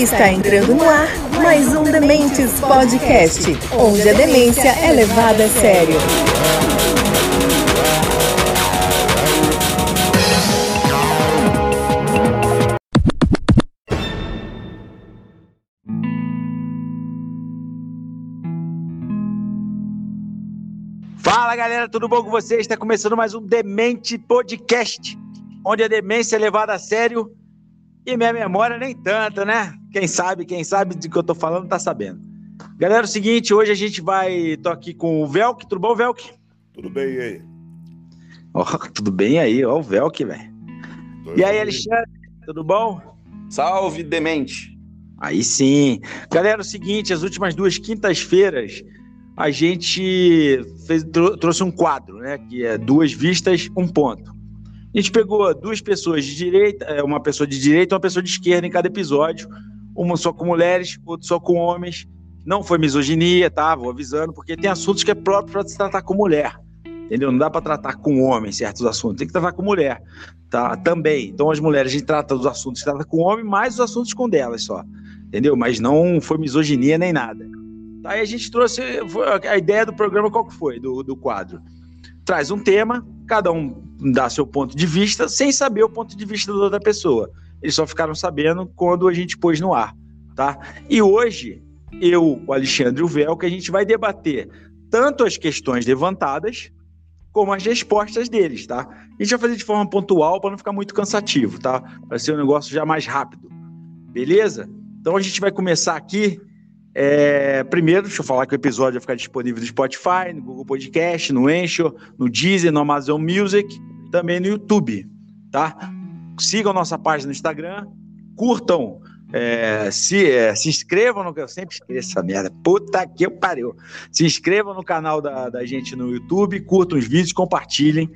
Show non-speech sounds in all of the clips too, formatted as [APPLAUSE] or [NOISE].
Está entrando no ar mais um Dementes Podcast, onde a demência é levada a sério. Fala galera, tudo bom com vocês? Está começando mais um Demente Podcast, onde a demência é levada a sério e minha memória nem tanto, né? Quem sabe, quem sabe do que eu tô falando tá sabendo. Galera, é o seguinte, hoje a gente vai. tô aqui com o Velk, tudo bom, Velk? Tudo bem e aí? Oh, [LAUGHS] tudo bem aí, ó, o Velk, velho. E aí, Alexandre, tudo bom? Salve, demente! Aí sim. Galera, é o seguinte, as últimas duas quintas-feiras a gente fez, trouxe um quadro, né? Que é duas vistas, um ponto. A gente pegou duas pessoas de direita, é, uma pessoa de direita e uma pessoa de esquerda em cada episódio, uma só com mulheres, outra só com homens. Não foi misoginia, tá? Vou avisando, porque tem assuntos que é próprio para se tratar com mulher. Entendeu? Não dá para tratar com homem certos assuntos, tem que tratar com mulher, tá? Também. Então as mulheres a gente trata dos assuntos que trata com homem, mais os assuntos com delas só. Entendeu? Mas não foi misoginia nem nada. Tá? Aí a gente trouxe a ideia do programa qual que foi do, do quadro traz um tema, cada um dá seu ponto de vista, sem saber o ponto de vista da outra pessoa. Eles só ficaram sabendo quando a gente pôs no ar, tá? E hoje, eu, o Alexandre e o Véu, que a gente vai debater tanto as questões levantadas, como as respostas deles, tá? A gente vai fazer de forma pontual para não ficar muito cansativo, tá? Vai ser um negócio já mais rápido. Beleza? Então a gente vai começar aqui é, primeiro, deixa eu falar que o episódio vai ficar disponível no Spotify, no Google Podcast, no Anchor, no Deezer, no Amazon Music, também no YouTube, tá? Sigam nossa página no Instagram, curtam, é, se, é, se inscrevam no... Eu sempre esqueço essa merda, puta que pariu. Se inscrevam no canal da, da gente no YouTube, curtam os vídeos, compartilhem,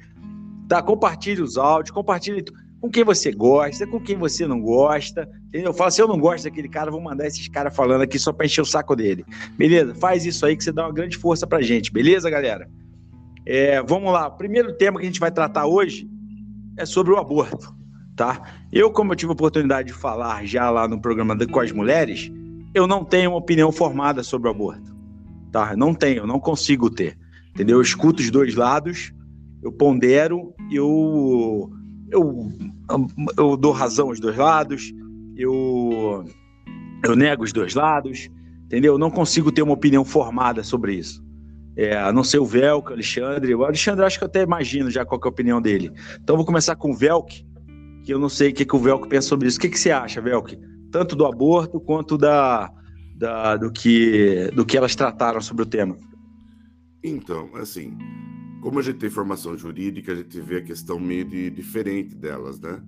tá? Compartilhem os áudios, compartilhem com quem você gosta, com quem você não gosta. Entendeu? Fala, se eu não gosto daquele cara, vou mandar esses caras falando aqui só para encher o saco dele. Beleza? Faz isso aí que você dá uma grande força pra gente, beleza, galera? É, vamos lá. O primeiro tema que a gente vai tratar hoje é sobre o aborto, tá? Eu, como eu tive a oportunidade de falar já lá no programa com as mulheres, eu não tenho uma opinião formada sobre o aborto, tá? Não tenho, não consigo ter, entendeu? Eu escuto os dois lados, eu pondero, eu eu, eu dou razão aos dois lados, eu, eu nego os dois lados, entendeu? Eu não consigo ter uma opinião formada sobre isso. É, a não ser o Velk, Alexandre. O Alexandre, acho que eu até imagino já qual é a opinião dele. Então, vou começar com o Velk, que eu não sei o que, que o Velk pensa sobre isso. O que, que você acha, Velk? Tanto do aborto quanto da, da, do, que, do que elas trataram sobre o tema. Então, assim, como a gente tem formação jurídica, a gente vê a questão meio de, diferente delas, né?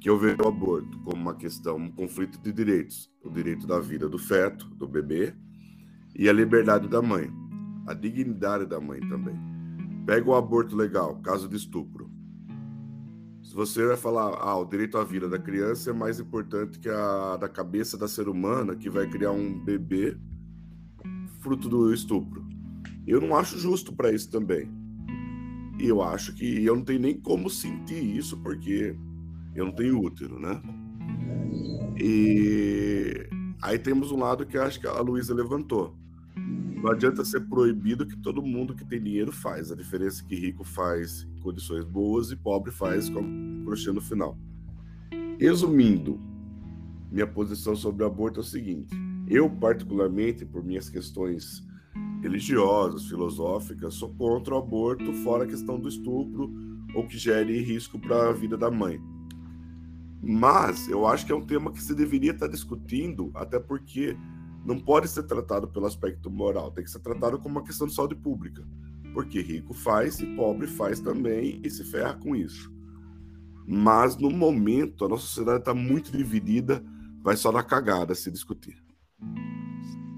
Que eu vejo o aborto como uma questão, um conflito de direitos. O direito da vida do feto, do bebê, e a liberdade da mãe. A dignidade da mãe também. Pega o aborto legal, caso de estupro. Se você vai falar, ah, o direito à vida da criança é mais importante que a da cabeça da ser humana que vai criar um bebê fruto do estupro. Eu não acho justo para isso também. E eu acho que eu não tenho nem como sentir isso, porque eu não tenho útero, né? E aí temos um lado que acho que a Luísa levantou. Não adianta ser proibido que todo mundo que tem dinheiro faz. A diferença é que rico faz em condições boas e pobre faz com crochê no final. Resumindo, minha posição sobre o aborto é o seguinte: eu, particularmente, por minhas questões religiosas, filosóficas, sou contra o aborto, fora a questão do estupro ou que gere risco para a vida da mãe. Mas eu acho que é um tema que se deveria estar discutindo, até porque não pode ser tratado pelo aspecto moral, tem que ser tratado como uma questão de saúde pública. Porque rico faz e pobre faz também e se ferra com isso. Mas no momento a nossa sociedade está muito dividida, vai só na cagada se discutir.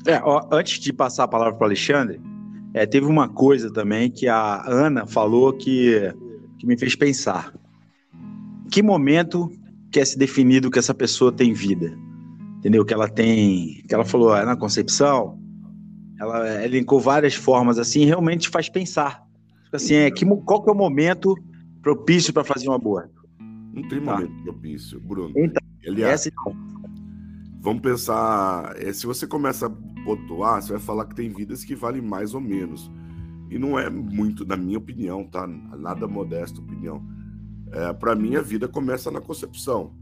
É, ó, antes de passar a palavra para o Alexandre, é, teve uma coisa também que a Ana falou que, que me fez pensar. Que momento quer se definido que essa pessoa tem vida? Entendeu? Que ela tem. Que ela falou, é na concepção, ela elencou várias formas assim, realmente faz pensar. Tipo assim, é, que, qual que é o momento propício para fazer um aborto? Não tem tá. momento propício, Bruno. Então, Aliás, essa, vamos pensar, é, se você começa pontuar, você vai falar que tem vidas que valem mais ou menos. E não é muito, na minha opinião, tá? Nada modesta opinião. É, para mim, a vida começa na concepção.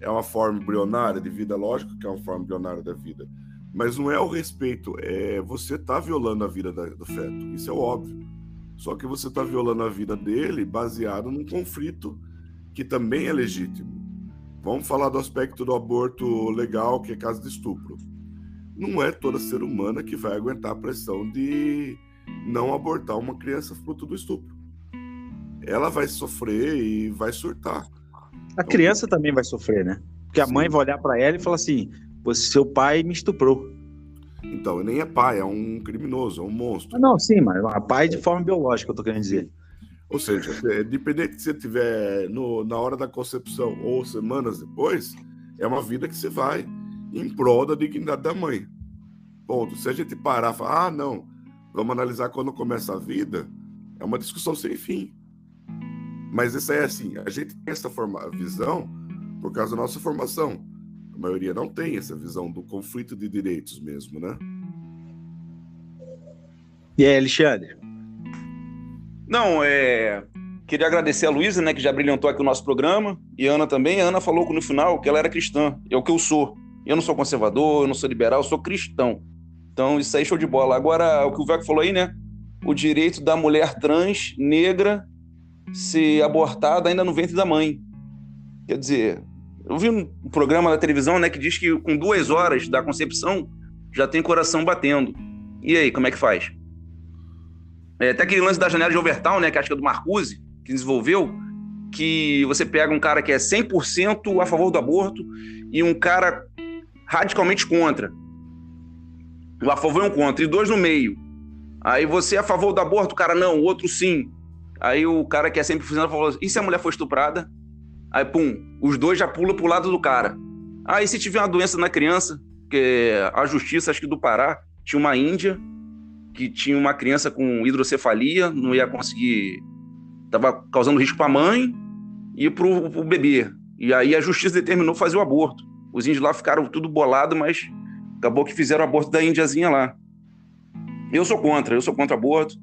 É uma forma embrionária de vida, lógico que é uma forma embrionária da vida. Mas não é o respeito, é você tá violando a vida da, do feto. Isso é óbvio. Só que você tá violando a vida dele baseado num conflito que também é legítimo. Vamos falar do aspecto do aborto legal, que é caso de estupro. Não é toda ser humana que vai aguentar a pressão de não abortar uma criança fruto do estupro. Ela vai sofrer e vai surtar. A criança também vai sofrer, né? Porque a Sim. mãe vai olhar para ela e falar assim: você, seu pai me estuprou. Então, nem é pai, é um criminoso, é um monstro. Não, sim, mas a pai de forma biológica, eu tô querendo dizer. Ou seja, é, dependente se você tiver no, na hora da concepção ou semanas depois, é uma vida que você vai em prol da dignidade da mãe. Ponto. Se a gente parar e falar, ah, não, vamos analisar quando começa a vida, é uma discussão sem fim. Mas isso é assim, a gente tem essa forma, visão por causa da nossa formação. A maioria não tem essa visão do conflito de direitos mesmo, né? E aí, Alexandre? Não, é. Queria agradecer a Luísa, né, que já brilhantou aqui o nosso programa, e a Ana também. A Ana falou no final que ela era cristã, é o que eu sou. Eu não sou conservador, eu não sou liberal, eu sou cristão. Então, isso aí show de bola. Agora, o que o Veco falou aí, né? O direito da mulher trans, negra, ser abortada ainda no ventre da mãe. Quer dizer, eu vi um programa na televisão, né, que diz que com duas horas da concepção já tem coração batendo. E aí, como é que faz? É, até aquele lance da janela de Overtown, né, que acho que é do Marcuse, que desenvolveu, que você pega um cara que é 100% a favor do aborto e um cara radicalmente contra. A favor e um contra, e dois no meio. Aí você é a favor do aborto, cara não, o outro sim. Aí o cara que é 100% falou: e se a mulher for estuprada? Aí, pum, os dois já pulam pro lado do cara. Aí, se tiver uma doença na criança, que a justiça, acho que do Pará, tinha uma Índia que tinha uma criança com hidrocefalia, não ia conseguir. Tava causando risco para a mãe e para o bebê. E aí a justiça determinou fazer o aborto. Os índios lá ficaram tudo bolado, mas acabou que fizeram aborto da índiazinha lá. Eu sou contra, eu sou contra aborto.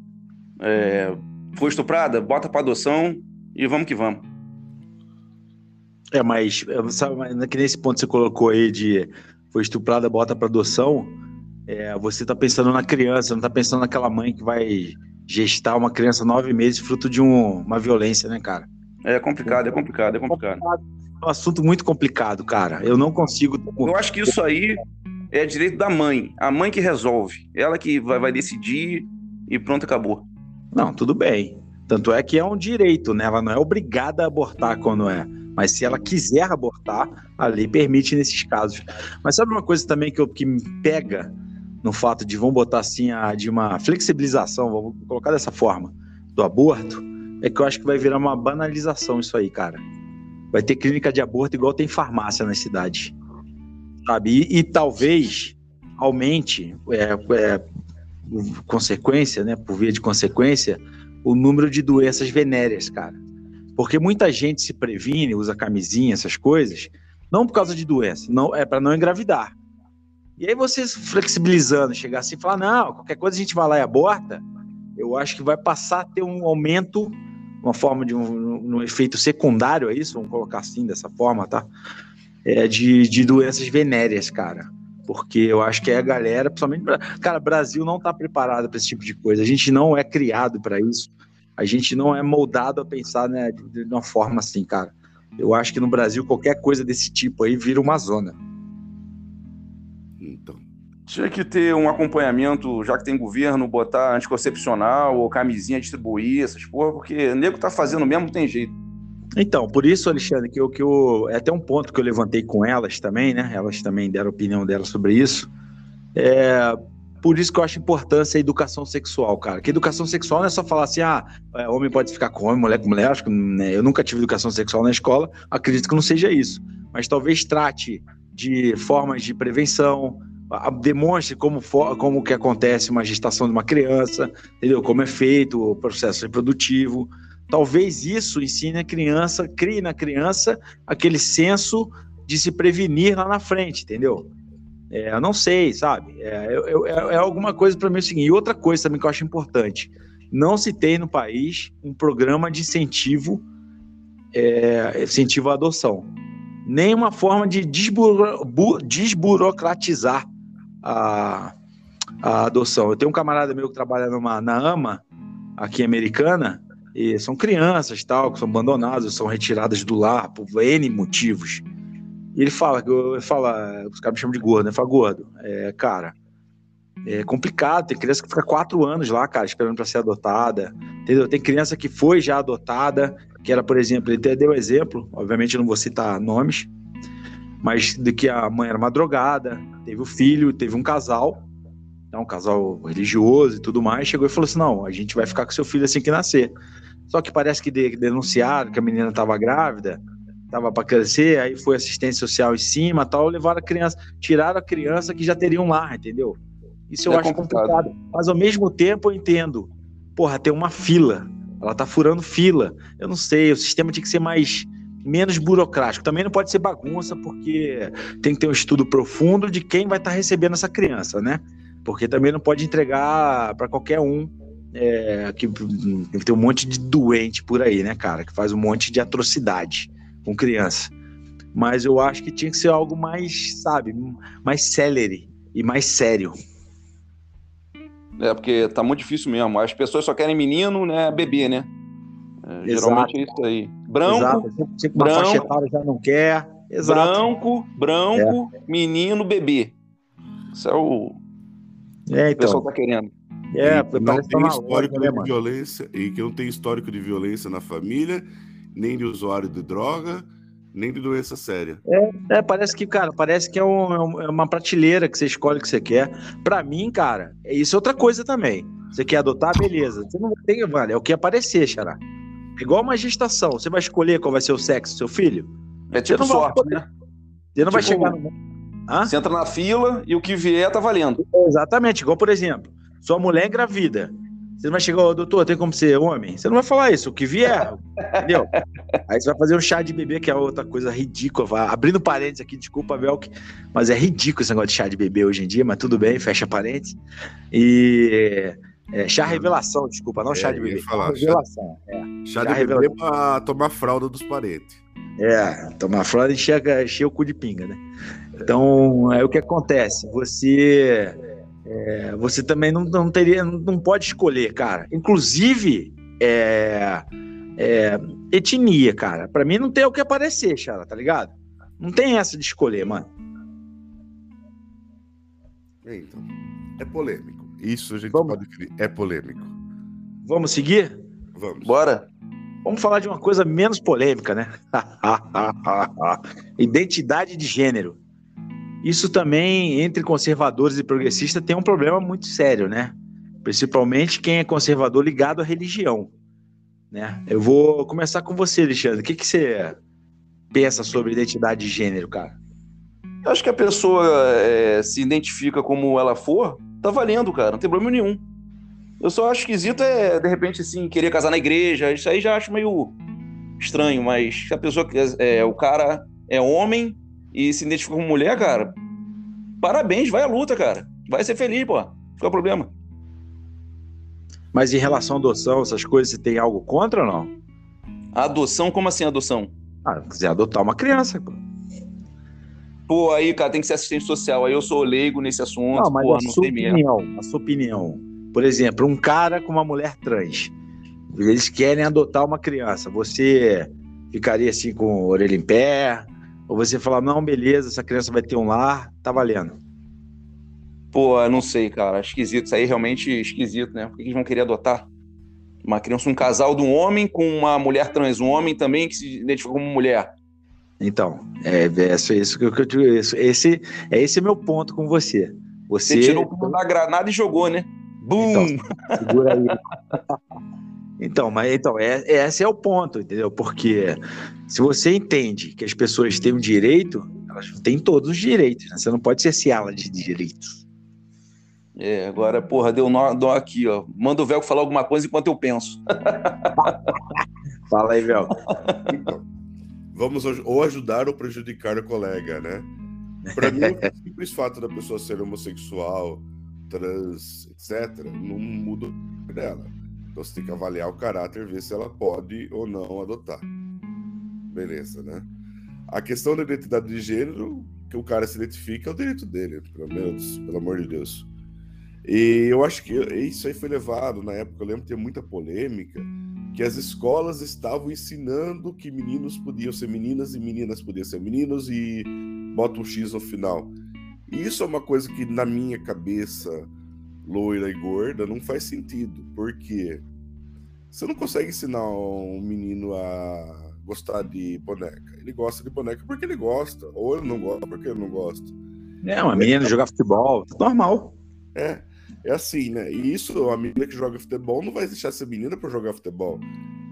É, foi estuprada, bota para adoção e vamos que vamos. É, mas sabe, que nesse ponto você colocou aí de foi estuprada, bota para adoção é, você está pensando na criança, não está pensando naquela mãe que vai gestar uma criança nove meses fruto de um, uma violência, né, cara? É complicado, é complicado, é complicado. É um assunto muito complicado, cara. Eu não consigo. Eu acho que isso aí é direito da mãe. A mãe que resolve. Ela que vai, vai decidir e pronto, acabou. Não, tudo bem. Tanto é que é um direito, né? Ela não é obrigada a abortar quando é. Mas se ela quiser abortar, a lei permite nesses casos. Mas sabe uma coisa também que, eu, que me pega no fato de, vamos botar assim, a, de uma flexibilização, vamos colocar dessa forma, do aborto, é que eu acho que vai virar uma banalização isso aí, cara. Vai ter clínica de aborto igual tem farmácia nas cidades, sabe? E, e talvez aumente, é, é, consequência, né, por via de consequência, o número de doenças venéreas, cara. Porque muita gente se previne, usa camisinha, essas coisas, não por causa de doença, não é para não engravidar. E aí vocês flexibilizando, chegar assim e falar, não, qualquer coisa a gente vai lá e aborta, eu acho que vai passar a ter um aumento, uma forma de um, um efeito secundário a isso, vamos colocar assim, dessa forma, tá? É, de, de doenças venéreas, cara. Porque eu acho que é a galera, principalmente, cara, Brasil não está preparado para esse tipo de coisa. A gente não é criado para isso. A gente não é moldado a pensar né, de, de uma forma assim, cara. Eu acho que no Brasil qualquer coisa desse tipo aí vira uma zona. Tinha que ter um acompanhamento, já que tem governo, botar anticoncepcional ou camisinha distribuir, essas porra, porque nego tá fazendo mesmo, tem jeito. Então, por isso, Alexandre, que eu, que eu. É até um ponto que eu levantei com elas também, né? Elas também deram opinião delas sobre isso. É, por isso que eu acho importância a educação sexual, cara. Que educação sexual não é só falar assim, ah, é, homem pode ficar com homem, mulher com mulher. Acho que né, eu nunca tive educação sexual na escola, acredito que não seja isso. Mas talvez trate de formas de prevenção, demonstre como, for, como que acontece uma gestação de uma criança, entendeu? Como é feito o processo reprodutivo. Talvez isso ensine a criança, crie na criança aquele senso de se prevenir lá na frente, entendeu? É, eu não sei, sabe? É, é, é alguma coisa para mim o seguinte. E outra coisa também que eu acho importante: não se tem no país um programa de incentivo, é, incentivo à adoção. Nenhuma forma de desburo, desburocratizar a, a adoção. Eu tenho um camarada meu que trabalha numa, na AMA, aqui americana, e são crianças tal, que são abandonadas, são retiradas do lar por N motivos. E ele fala, ele fala, os caras me chamam de gordo, né? Fala, gordo, é, cara, é complicado, tem criança que fica quatro anos lá, cara, esperando para ser adotada, entendeu? Tem criança que foi já adotada, que era, por exemplo, ele até deu exemplo, obviamente não vou citar nomes, mas de que a mãe era uma drogada, teve o filho, teve um casal, né, um casal religioso e tudo mais, chegou e falou assim, não, a gente vai ficar com seu filho assim que nascer. Só que parece que denunciaram que a menina estava grávida, tava para crescer, aí foi assistência social em cima, tal, levaram a criança, tiraram a criança que já teria um lar, entendeu? Isso eu é acho complicado. complicado. Mas ao mesmo tempo eu entendo. Porra, tem uma fila. Ela tá furando fila. Eu não sei, o sistema tinha que ser mais menos burocrático. Também não pode ser bagunça, porque tem que ter um estudo profundo de quem vai estar tá recebendo essa criança, né? Porque também não pode entregar para qualquer um. É, que, tem um monte de doente por aí, né, cara? Que faz um monte de atrocidade com criança. Mas eu acho que tinha que ser algo mais, sabe, mais celery e mais sério. É, porque tá muito difícil mesmo. As pessoas só querem menino, né? Bebê, né? É, geralmente é isso aí. Branco, Exato. Tipo, branco já não quer. Exato. Branco, branco, é. menino, bebê. Isso é o. É, então. O pessoal tá querendo. É, e não tem histórico né, de violência e que não tem histórico de violência na família nem de usuário de droga, nem de doença séria. É, é parece que, cara, parece que é, um, é, uma prateleira que você escolhe o que você quer. Para mim, cara, é isso é outra coisa também. Você quer adotar, beleza. Você não tem, vale, é o que aparecer, xará. É igual uma gestação. Você vai escolher qual vai ser o sexo do seu filho? É tipo sorte, né? Você não tipo, vai chegar no... Hã? Você entra na fila e o que vier tá valendo. Exatamente. Igual, por exemplo, sua mulher engravida. Você não vai chegar, oh, doutor, tem como ser homem? Você não vai falar isso, o que vier, entendeu? [LAUGHS] Aí você vai fazer um chá de bebê, que é outra coisa ridícula. Vai, abrindo parênteses aqui, desculpa, Velk, mas é ridículo esse negócio de chá de bebê hoje em dia, mas tudo bem, fecha parênteses. E. É, chá revelação, desculpa, não é, chá de bebê. Falar, revelação. Chá, é. chá de revelação. bebê pra tomar fralda dos parentes. É, tomar fralda e encher, encher o cu de pinga, né? Então, é o que acontece. Você é, você também não, não teria, não pode escolher, cara. Inclusive, é, é, etnia, cara. Para mim não tem o que aparecer, cara, tá ligado? Não tem essa de escolher, mano. Então, é polêmico. Isso a gente Vamos. pode definir. É polêmico. Vamos seguir? Vamos. Bora. Vamos falar de uma coisa menos polêmica, né? [LAUGHS] Identidade de gênero isso também, entre conservadores e progressistas, tem um problema muito sério, né? Principalmente quem é conservador ligado à religião. Né? Eu vou começar com você, Alexandre. O que, que você pensa sobre identidade de gênero, cara? Eu acho que a pessoa é, se identifica como ela for, tá valendo, cara. Não tem problema nenhum. Eu só acho esquisito é, de repente, assim, querer casar na igreja. Isso aí já acho meio estranho, mas se a pessoa, é, o cara é homem, e se identifica como mulher, cara, parabéns, vai à luta, cara. Vai ser feliz, pô. Qual é o problema? Mas em relação à adoção, essas coisas, você tem algo contra ou não? A adoção, como assim adoção? Ah, quiser adotar uma criança, pô. Pô, aí, cara, tem que ser assistente social. Aí eu sou leigo nesse assunto. Não, mas porra, a não sua opinião, mesmo. a sua opinião. Por exemplo, um cara com uma mulher trans. Eles querem adotar uma criança. Você ficaria assim com a orelha em pé? Ou você falar, não, beleza, essa criança vai ter um lar, tá valendo. Pô, não sei, cara. Esquisito. Isso aí é realmente esquisito, né? Por que eles vão querer adotar? Uma criança, um casal de um homem com uma mulher trans, um homem também que se identifica como mulher. Então, é, é isso que eu. Esse, é esse meu ponto com você. Você, você tirou o da granada e jogou, né? Bum! Então, segura aí. [LAUGHS] Então, mas então, é, esse é o ponto, entendeu? Porque se você entende que as pessoas têm um direito, elas têm todos os direitos, né? Você não pode cerceá-la de direitos. É, agora, porra, deu nó, nó aqui, ó. Manda o Velco falar alguma coisa enquanto eu penso. [LAUGHS] Fala aí, Velco. [LAUGHS] Vamos ou ajudar ou prejudicar o colega, né? Para mim, o [LAUGHS] simples fato da pessoa ser homossexual, trans, etc., não muda o dela. Então você tem que avaliar o caráter, ver se ela pode ou não adotar. Beleza, né? A questão da identidade de gênero, que o cara se identifica, é o direito dele, pelo menos, pelo amor de Deus. E eu acho que isso aí foi levado, na época, eu lembro ter muita polêmica, que as escolas estavam ensinando que meninos podiam ser meninas e meninas podiam ser meninos e bota um X no final. E isso é uma coisa que na minha cabeça, loira e gorda, não faz sentido, porque você não consegue ensinar um menino a gostar de boneca. Ele gosta de boneca porque ele gosta, ou ele não gosta porque ele não gosta. É, uma menina jogar futebol, normal. É, é assim, né? E isso, a menina que joga futebol não vai deixar ser menina para jogar futebol.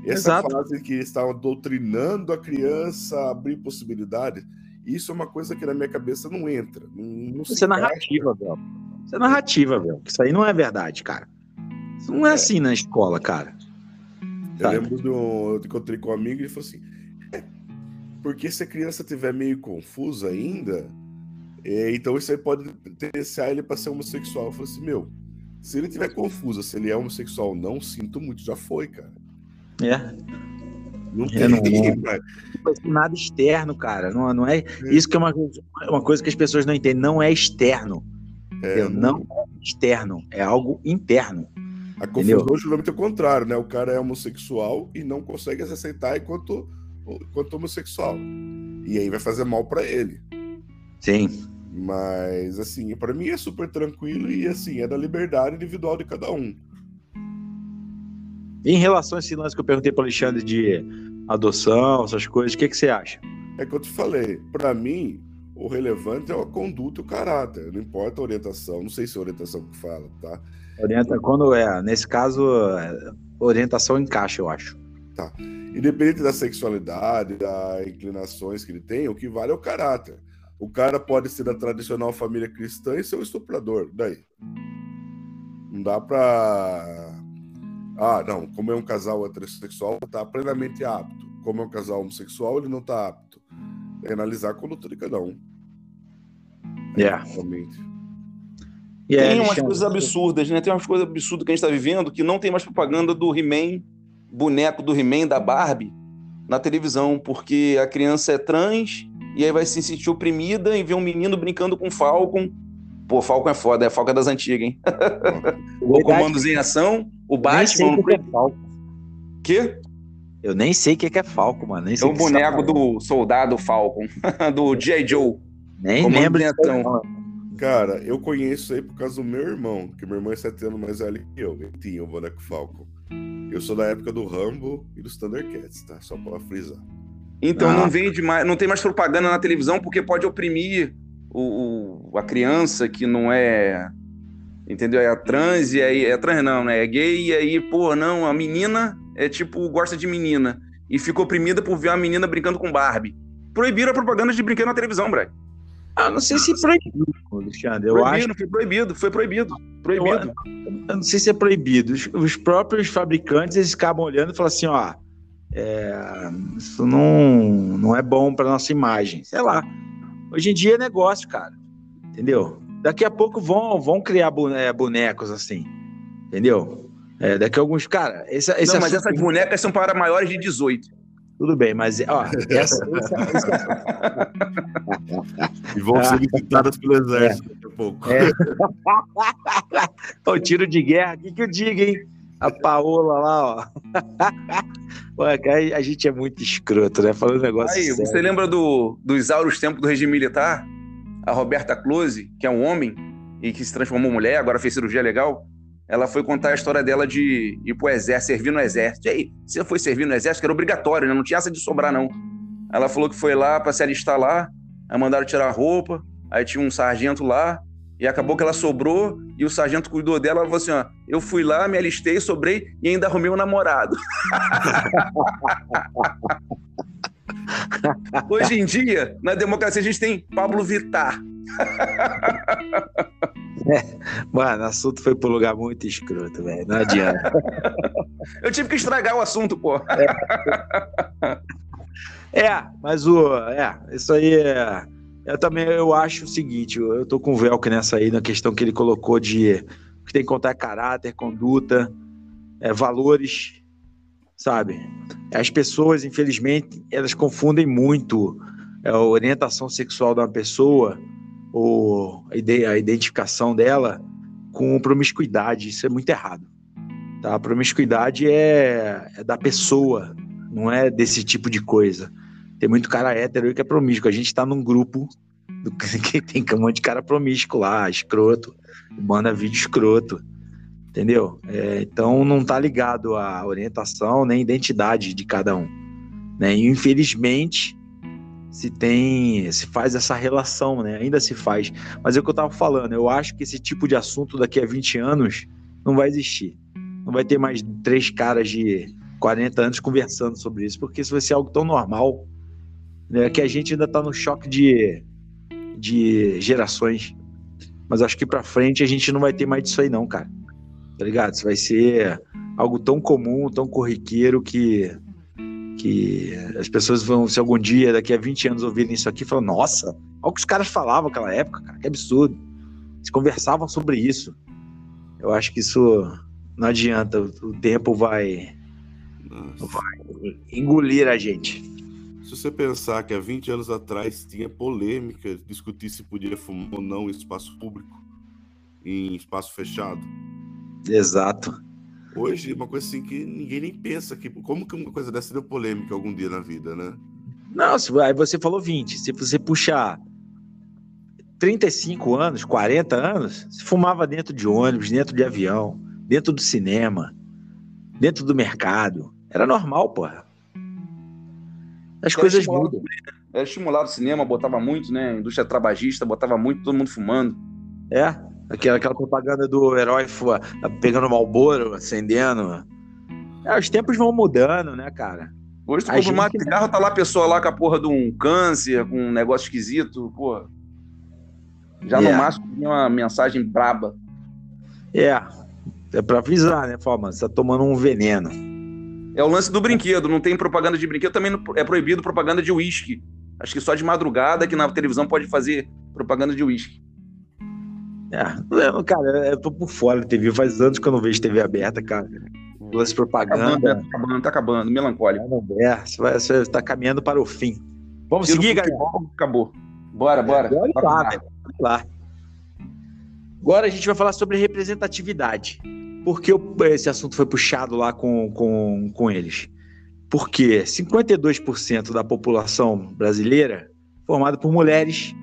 Essa Exato. fase que estavam doutrinando a criança a abrir possibilidades, isso é uma coisa que na minha cabeça não entra. Não, não isso é narrativa, velho. Isso é narrativa, velho. Isso aí não é verdade, cara. Isso não é, é. assim na escola, cara. Eu lembro de um, eu encontrei com um amigo e ele falou assim: é, porque se a criança tiver meio confusa ainda, é, então isso aí pode tendenciar ele para ser homossexual. Eu falei assim: meu, se ele tiver confusa se ele é homossexual ou não, sinto muito, já foi, cara. É. Não é, tem é, não, não, não nada externo, cara. Não, não é, é. Isso que é uma, uma coisa que as pessoas não entendem. Não é externo. É, não... não é externo, é algo interno. A confusão Entendeu? geralmente é o contrário, né? O cara é homossexual e não consegue se aceitar enquanto, enquanto homossexual. E aí vai fazer mal para ele. Sim. Mas, assim, para mim é super tranquilo e, assim, é da liberdade individual de cada um. Em relação a esse lance que eu perguntei para Alexandre de adoção, essas coisas, o que, que você acha? É que eu te falei, para mim, o relevante é a conduta e o caráter, não importa a orientação, não sei se é a orientação que fala, tá? Orienta, quando é, nesse caso, orientação encaixa, eu acho. Tá. Independente da sexualidade, das inclinações que ele tem, o que vale é o caráter. O cara pode ser da tradicional família cristã e ser um estuprador. Daí. Não dá pra. Ah, não, como é um casal heterossexual, tá plenamente apto. Como é um casal homossexual, ele não tá apto. É analisar a conduta de cada um. É. Yeah. Realmente. tem umas coisas absurdas, né? Tem umas coisas absurdas que a gente está vivendo que não tem mais propaganda do He-Man, boneco do He-Man da Barbie na televisão, porque a criança é trans e aí vai se sentir oprimida em ver um menino brincando com Falcon. Pô, Falcon é foda, é Falcon das antigas, hein? [LAUGHS] o Comandos em Ação, o Batman. Que é Falcon. Quê? Eu nem sei o que é Falcon, mano. Nem é o boneco do soldado Falcon, [LAUGHS] do J. Joe. Nem Comando lembro. Então. Cara, eu conheço aí por causa do meu irmão, que meu irmão é sete anos mais velho que eu. Ele tinha o boneco Falcon. Eu sou da época do Rambo e dos Thundercats, tá? Só pra frisar. Então ah. não vende mais, não tem mais propaganda na televisão porque pode oprimir o, o, a criança que não é, entendeu? É a trans e aí é trans não, né? É gay e aí, pô, não, a menina é tipo gosta de menina e fica oprimida por ver uma menina brincando com Barbie. Proibiram a propaganda de brinquedo na televisão, Brad. Ah, não sei se é proibido, Alexandre. Eu proibido, acho... foi proibido, foi proibido. Proibido. Eu, eu não sei se é proibido. Os, os próprios fabricantes eles acabam olhando e falam assim, ó, é, isso não, não é bom para nossa imagem. Sei lá. Hoje em dia é negócio, cara. Entendeu? Daqui a pouco vão, vão criar é, bonecos assim. Entendeu? É, daqui a alguns. Cara, esse, esse não, mas essas bonecas são para maiores de 18. Tudo bem, mas ó, [LAUGHS] essa, essa, essa... e vão ser visitadas pelo exército é. daqui a pouco. É. [LAUGHS] o tiro de guerra, o que, que eu digo, hein? A Paola lá, ó. [LAUGHS] Ué, a gente é muito escroto, né? Falando um negócio. Aí, sério. você lembra do, dos auros tempos do regime militar? A Roberta Close, que é um homem e que se transformou em mulher, agora fez cirurgia legal. Ela foi contar a história dela de ir pro exército, servir no exército. E aí, você foi servir no exército, que era obrigatório, né? Não tinha essa de sobrar, não. Ela falou que foi lá para se alistar lá, aí mandaram tirar a roupa, aí tinha um sargento lá, e acabou que ela sobrou e o sargento cuidou dela. Ela falou assim: ó, eu fui lá, me alistei, sobrei e ainda arrumei um namorado. [LAUGHS] Hoje em dia, na democracia, a gente tem Pablo Vittar. [LAUGHS] É, mano, o assunto foi pro lugar muito escroto, velho. Não adianta. [LAUGHS] eu tive que estragar o assunto, pô. É. É, mas o. É, isso aí é. Eu também eu acho o seguinte, eu tô com o Velk nessa aí, na questão que ele colocou de que tem que contar caráter, conduta, é, valores, sabe? As pessoas, infelizmente, elas confundem muito é, a orientação sexual de uma pessoa ou a identificação dela com promiscuidade. Isso é muito errado. Tá? A promiscuidade é, é da pessoa, não é desse tipo de coisa. Tem muito cara hétero que é promíscuo. A gente tá num grupo do, [LAUGHS] que tem um monte de cara promíscuo lá, escroto, manda vídeo escroto. Entendeu? É, então não tá ligado à orientação nem identidade de cada um. Né? E, infelizmente, se tem, se faz essa relação, né? Ainda se faz. Mas é o que eu tava falando, eu acho que esse tipo de assunto daqui a 20 anos não vai existir. Não vai ter mais três caras de 40 anos conversando sobre isso, porque isso vai ser algo tão normal né, que a gente ainda está no choque de, de gerações. Mas acho que para frente a gente não vai ter mais disso aí, não, cara. Tá ligado? Isso vai ser algo tão comum, tão corriqueiro que, que as pessoas vão, se algum dia, daqui a 20 anos, ouvirem isso aqui, falar: nossa, olha o que os caras falavam naquela época, cara, que absurdo. Eles conversavam sobre isso. Eu acho que isso não adianta, o tempo vai, vai engolir a gente. Se você pensar que há 20 anos atrás tinha polêmica discutir se podia fumar ou não em espaço público, em espaço fechado. Exato. Hoje, uma coisa assim que ninguém nem pensa que como que uma coisa dessa deu polêmica algum dia na vida, né? Não, se, aí você falou 20. Se você puxar 35 anos, 40 anos, se fumava dentro de ônibus, dentro de avião, dentro do cinema, dentro do mercado. Era normal, porra. As era coisas mudam. Era estimulado o cinema, botava muito, né? A indústria trabagista botava muito, todo mundo fumando. É, aquela, aquela propaganda do herói pegando malboro, acendendo. É, os tempos vão mudando, né, cara? Hoje tu compra um cigarro, tá lá a pessoa lá com a porra de um câncer, com um negócio esquisito, porra. Já no é. máximo tinha uma mensagem braba. É, é pra avisar, né? Fala, mano, você tá tomando um veneno. É o lance do brinquedo, não tem propaganda de brinquedo, também é proibido propaganda de uísque. Acho que só de madrugada que na televisão pode fazer propaganda de uísque. É, cara, eu tô por fora da TV, faz anos que eu não vejo TV aberta, cara. Lance propaganda. Tá acabando, tá acabando, tá acabando melancólico. É, você, vai, você tá caminhando para o fim. Vamos seguir, cara? Acabou. Bora, bora. É, lá, lá. Agora a gente vai falar sobre representatividade. Por que esse assunto foi puxado lá com, com, com eles? Porque 52% da população brasileira formada por mulheres,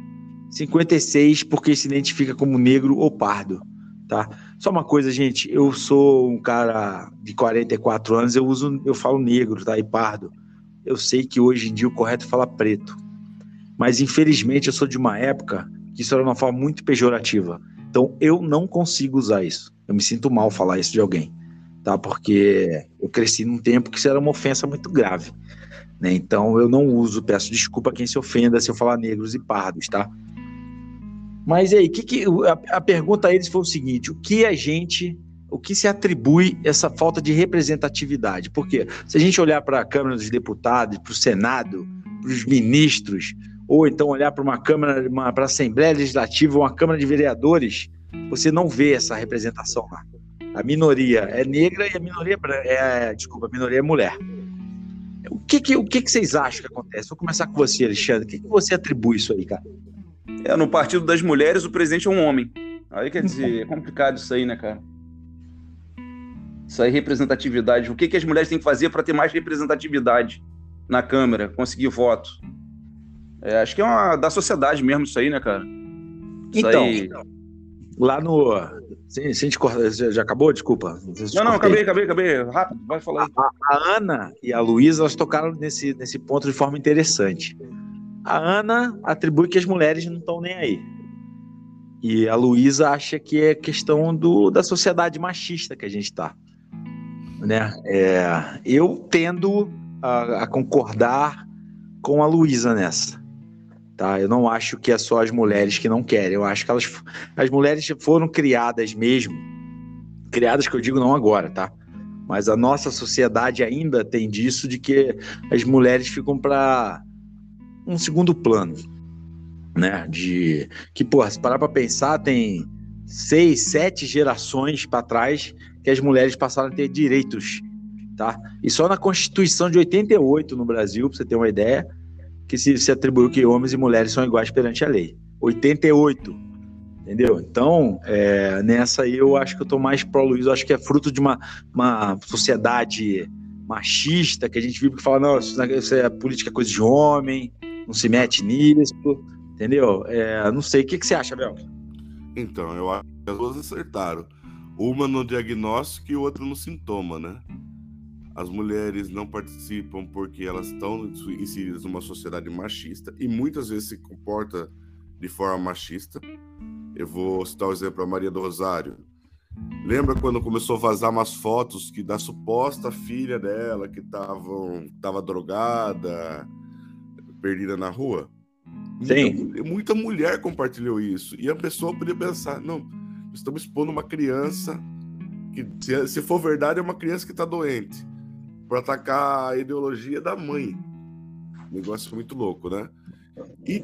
56% porque se identifica como negro ou pardo, tá? Só uma coisa, gente, eu sou um cara de 44 anos, eu uso, eu falo negro, tá? E pardo. Eu sei que hoje em dia o correto é falar preto. Mas infelizmente eu sou de uma época que isso era uma forma muito pejorativa. Então eu não consigo usar isso. Eu me sinto mal falar isso de alguém, tá? Porque eu cresci num tempo que isso era uma ofensa muito grave, né? Então eu não uso, peço desculpa a quem se ofenda se eu falar negros e pardos, tá? Mas e aí, que que, a, a pergunta a eles foi o seguinte: o que a gente o que se atribui essa falta de representatividade? Porque se a gente olhar para a Câmara dos Deputados, para o Senado, para os ministros, ou então olhar para uma Câmara, para a Assembleia Legislativa, uma Câmara de Vereadores, você não vê essa representação lá. A minoria é negra e a minoria é, desculpa, a minoria é mulher. O que que, o que que vocês acham que acontece? Vou começar com você, Alexandre. O que, que você atribui isso aí, cara? É, no Partido das Mulheres, o presidente é um homem. Aí quer dizer, é complicado isso aí, né, cara? Isso aí, representatividade. O que, que as mulheres têm que fazer para ter mais representatividade na Câmara, conseguir voto? É, acho que é uma da sociedade mesmo isso aí, né, cara? Isso então, aí... então lá no. Sim, sim, já, já acabou? Desculpa. Não, não, acabei, acabei, acabei. Rápido, vai falar. A, a Ana e a Luísa, elas tocaram nesse, nesse ponto de forma interessante. A Ana atribui que as mulheres não estão nem aí. E a Luísa acha que é questão do, da sociedade machista que a gente está. Né? É, eu tendo a, a concordar com a Luísa nessa. Tá? Eu não acho que é só as mulheres que não querem. Eu acho que elas, as mulheres foram criadas mesmo, criadas que eu digo não agora, tá? Mas a nossa sociedade ainda tem disso de que as mulheres ficam para um segundo plano, né? De que, pô, se parar para pensar, tem seis, sete gerações para trás que as mulheres passaram a ter direitos, tá? E só na Constituição de 88 no Brasil, para você ter uma ideia, que se, se atribuiu que homens e mulheres são iguais perante a lei. 88. Entendeu? Então, é, nessa aí eu acho que eu tô mais pró-Luiz, eu acho que é fruto de uma, uma sociedade machista, que a gente vive que fala, não, isso é política é coisa de homem, não se mete nisso, entendeu? É, não sei, o que, que você acha, Bel? Então, eu acho que as duas acertaram. Uma no diagnóstico e outra no sintoma, né? As mulheres não participam porque elas estão inseridas numa sociedade machista e muitas vezes se comporta de forma machista. Eu vou citar o exemplo da Maria do Rosário. Lembra quando começou a vazar umas fotos que da suposta filha dela que estavam tava drogada, perdida na rua? Sim. Muita, muita mulher compartilhou isso. E a pessoa podia pensar, não, estamos expondo uma criança que, se, se for verdade, é uma criança que está doente para atacar a ideologia da mãe. Negócio muito louco, né? E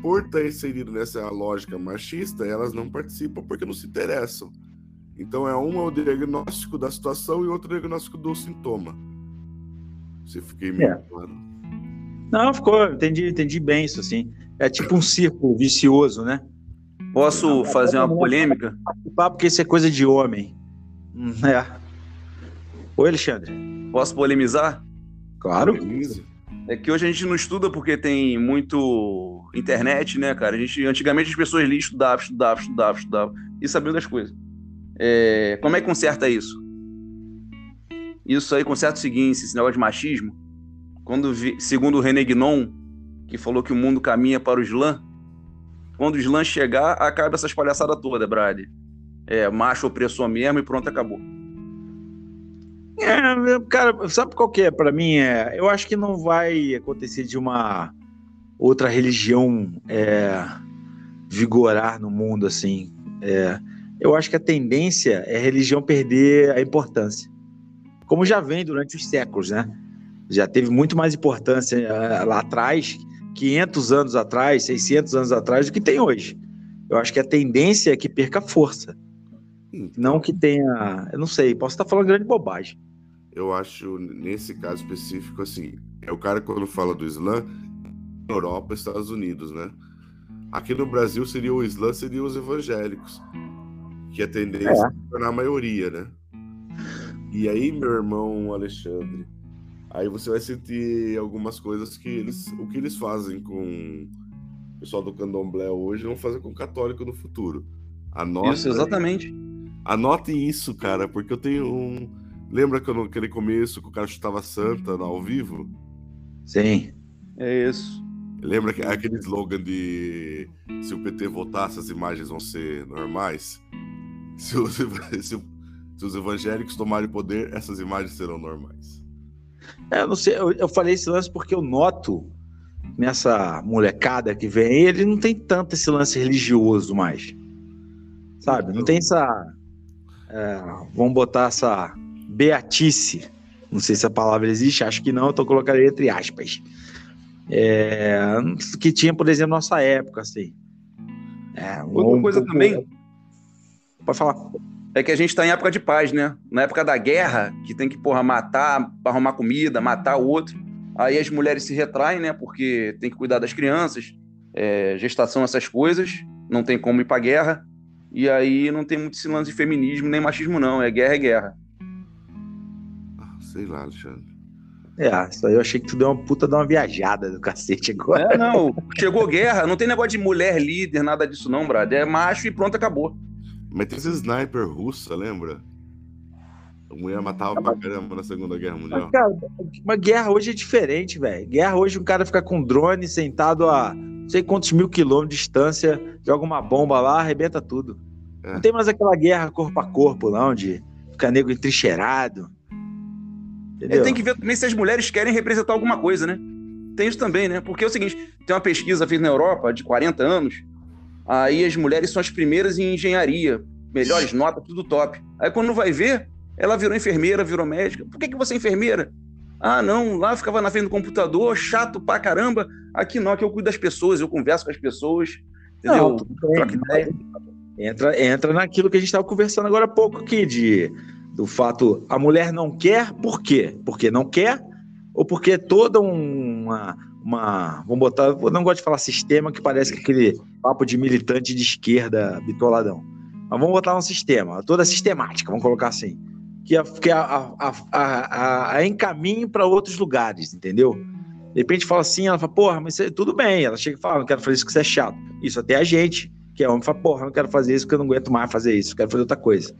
por estar inserido nessa lógica machista, elas não participam porque não se interessam. Então é um é o diagnóstico da situação e outro é o diagnóstico do sintoma. Se fiquei meio é. claro. Não, ficou, entendi, entendi bem isso assim. É tipo um círculo vicioso, né? Posso fazer uma polêmica? Porque isso é coisa de homem. [LAUGHS] É. Oi, Alexandre. Posso polemizar? Claro. É que hoje a gente não estuda porque tem muito internet, né, cara? A gente, antigamente as pessoas liam, estudavam, estudavam, estudavam, estudavam e sabiam das coisas. É, como é que conserta isso? Isso aí conserta o seguinte, esse negócio de machismo. Quando vi, segundo o René Guinon, que falou que o mundo caminha para o Islã, quando o Islã chegar, acaba essas palhaçadas todas, Brad. É, macho opressor mesmo e pronto, acabou. É, cara, sabe qual que é para mim? É, eu acho que não vai acontecer de uma outra religião é, vigorar no mundo assim. É, eu acho que a tendência é a religião perder a importância, como já vem durante os séculos, né? Já teve muito mais importância é, lá atrás, 500 anos atrás, 600 anos atrás, do que tem hoje. Eu acho que a tendência é que perca força. Não que tenha. Eu não sei, posso estar falando grande bobagem. Eu acho, nesse caso específico, assim, é o cara quando fala do Islã, Europa, Estados Unidos, né? Aqui no Brasil seria o Islã, seriam os evangélicos, que a tendência é. é tornar a maioria, né? E aí, meu irmão Alexandre, aí você vai sentir algumas coisas que eles, o que eles fazem com o pessoal do candomblé hoje, vão fazer com o católico no futuro. Anota, isso, exatamente. Anote isso, cara, porque eu tenho um. Lembra que naquele começo que o cara chutava Santa ao vivo? Sim. É isso. Lembra que aquele slogan de se o PT votasse, as imagens vão ser normais? Se os, se, se os evangélicos tomarem poder, essas imagens serão normais. É, eu não sei, eu, eu falei esse lance porque eu noto nessa molecada que vem, ele não tem tanto esse lance religioso mais. Sabe? Não tem essa é, vamos botar essa beatice, não sei se a palavra existe, acho que não, então colocaria entre aspas, é, que tinha, por exemplo, nossa época, assim. É, Outra um coisa pouco... também. Pode falar. É que a gente está em época de paz, né? Na época da guerra, que tem que, porra, matar, arrumar comida, matar o outro. Aí as mulheres se retraem, né? Porque tem que cuidar das crianças, é, gestação, essas coisas. Não tem como ir pra guerra. E aí não tem muito esse lance de feminismo nem machismo, não. É guerra, é guerra. Sei lá, Alexandre. É, isso aí eu achei que tu deu uma puta de uma viajada do cacete agora. É, não. Chegou guerra, não tem negócio de mulher líder, nada disso, não, Brad. É macho e pronto, acabou. Mas tem esse sniper russa, lembra? A mulher matava pra caramba na Segunda Guerra Mundial. Mas, cara, mas guerra hoje é diferente, velho. Guerra hoje um cara fica com drone sentado a não sei quantos mil quilômetros de distância, joga uma bomba lá, arrebenta tudo. É. Não tem mais aquela guerra corpo a corpo, não, de ficar nego entrincheirado. É, tem que ver também se as mulheres querem representar alguma coisa, né? Tem isso também, né? Porque é o seguinte, tem uma pesquisa feita na Europa de 40 anos, aí as mulheres são as primeiras em engenharia, melhores notas, tudo top. Aí quando vai ver, Ela virou enfermeira, virou médica. Por que, que você é enfermeira? Ah, não, lá ficava na frente do computador, chato pra caramba. Aqui não, aqui eu cuido das pessoas, eu converso com as pessoas, entendeu? Não. Entra, entra naquilo que a gente estava conversando agora há pouco aqui, de, do fato, a mulher não quer, por quê? Porque não quer, ou porque toda uma, uma. Vamos botar. Eu não gosto de falar sistema, que parece que aquele papo de militante de esquerda bitoladão. Mas vamos botar um sistema, toda sistemática, vamos colocar assim. Que, a, que a, a, a, a encaminhe para outros lugares, entendeu? De repente fala assim, ela fala, porra, mas tudo bem. Ela chega e fala, não quero fazer isso que você é chato. Isso até a gente, que é homem, fala, porra, não quero fazer isso porque eu não aguento mais fazer isso, quero fazer outra coisa.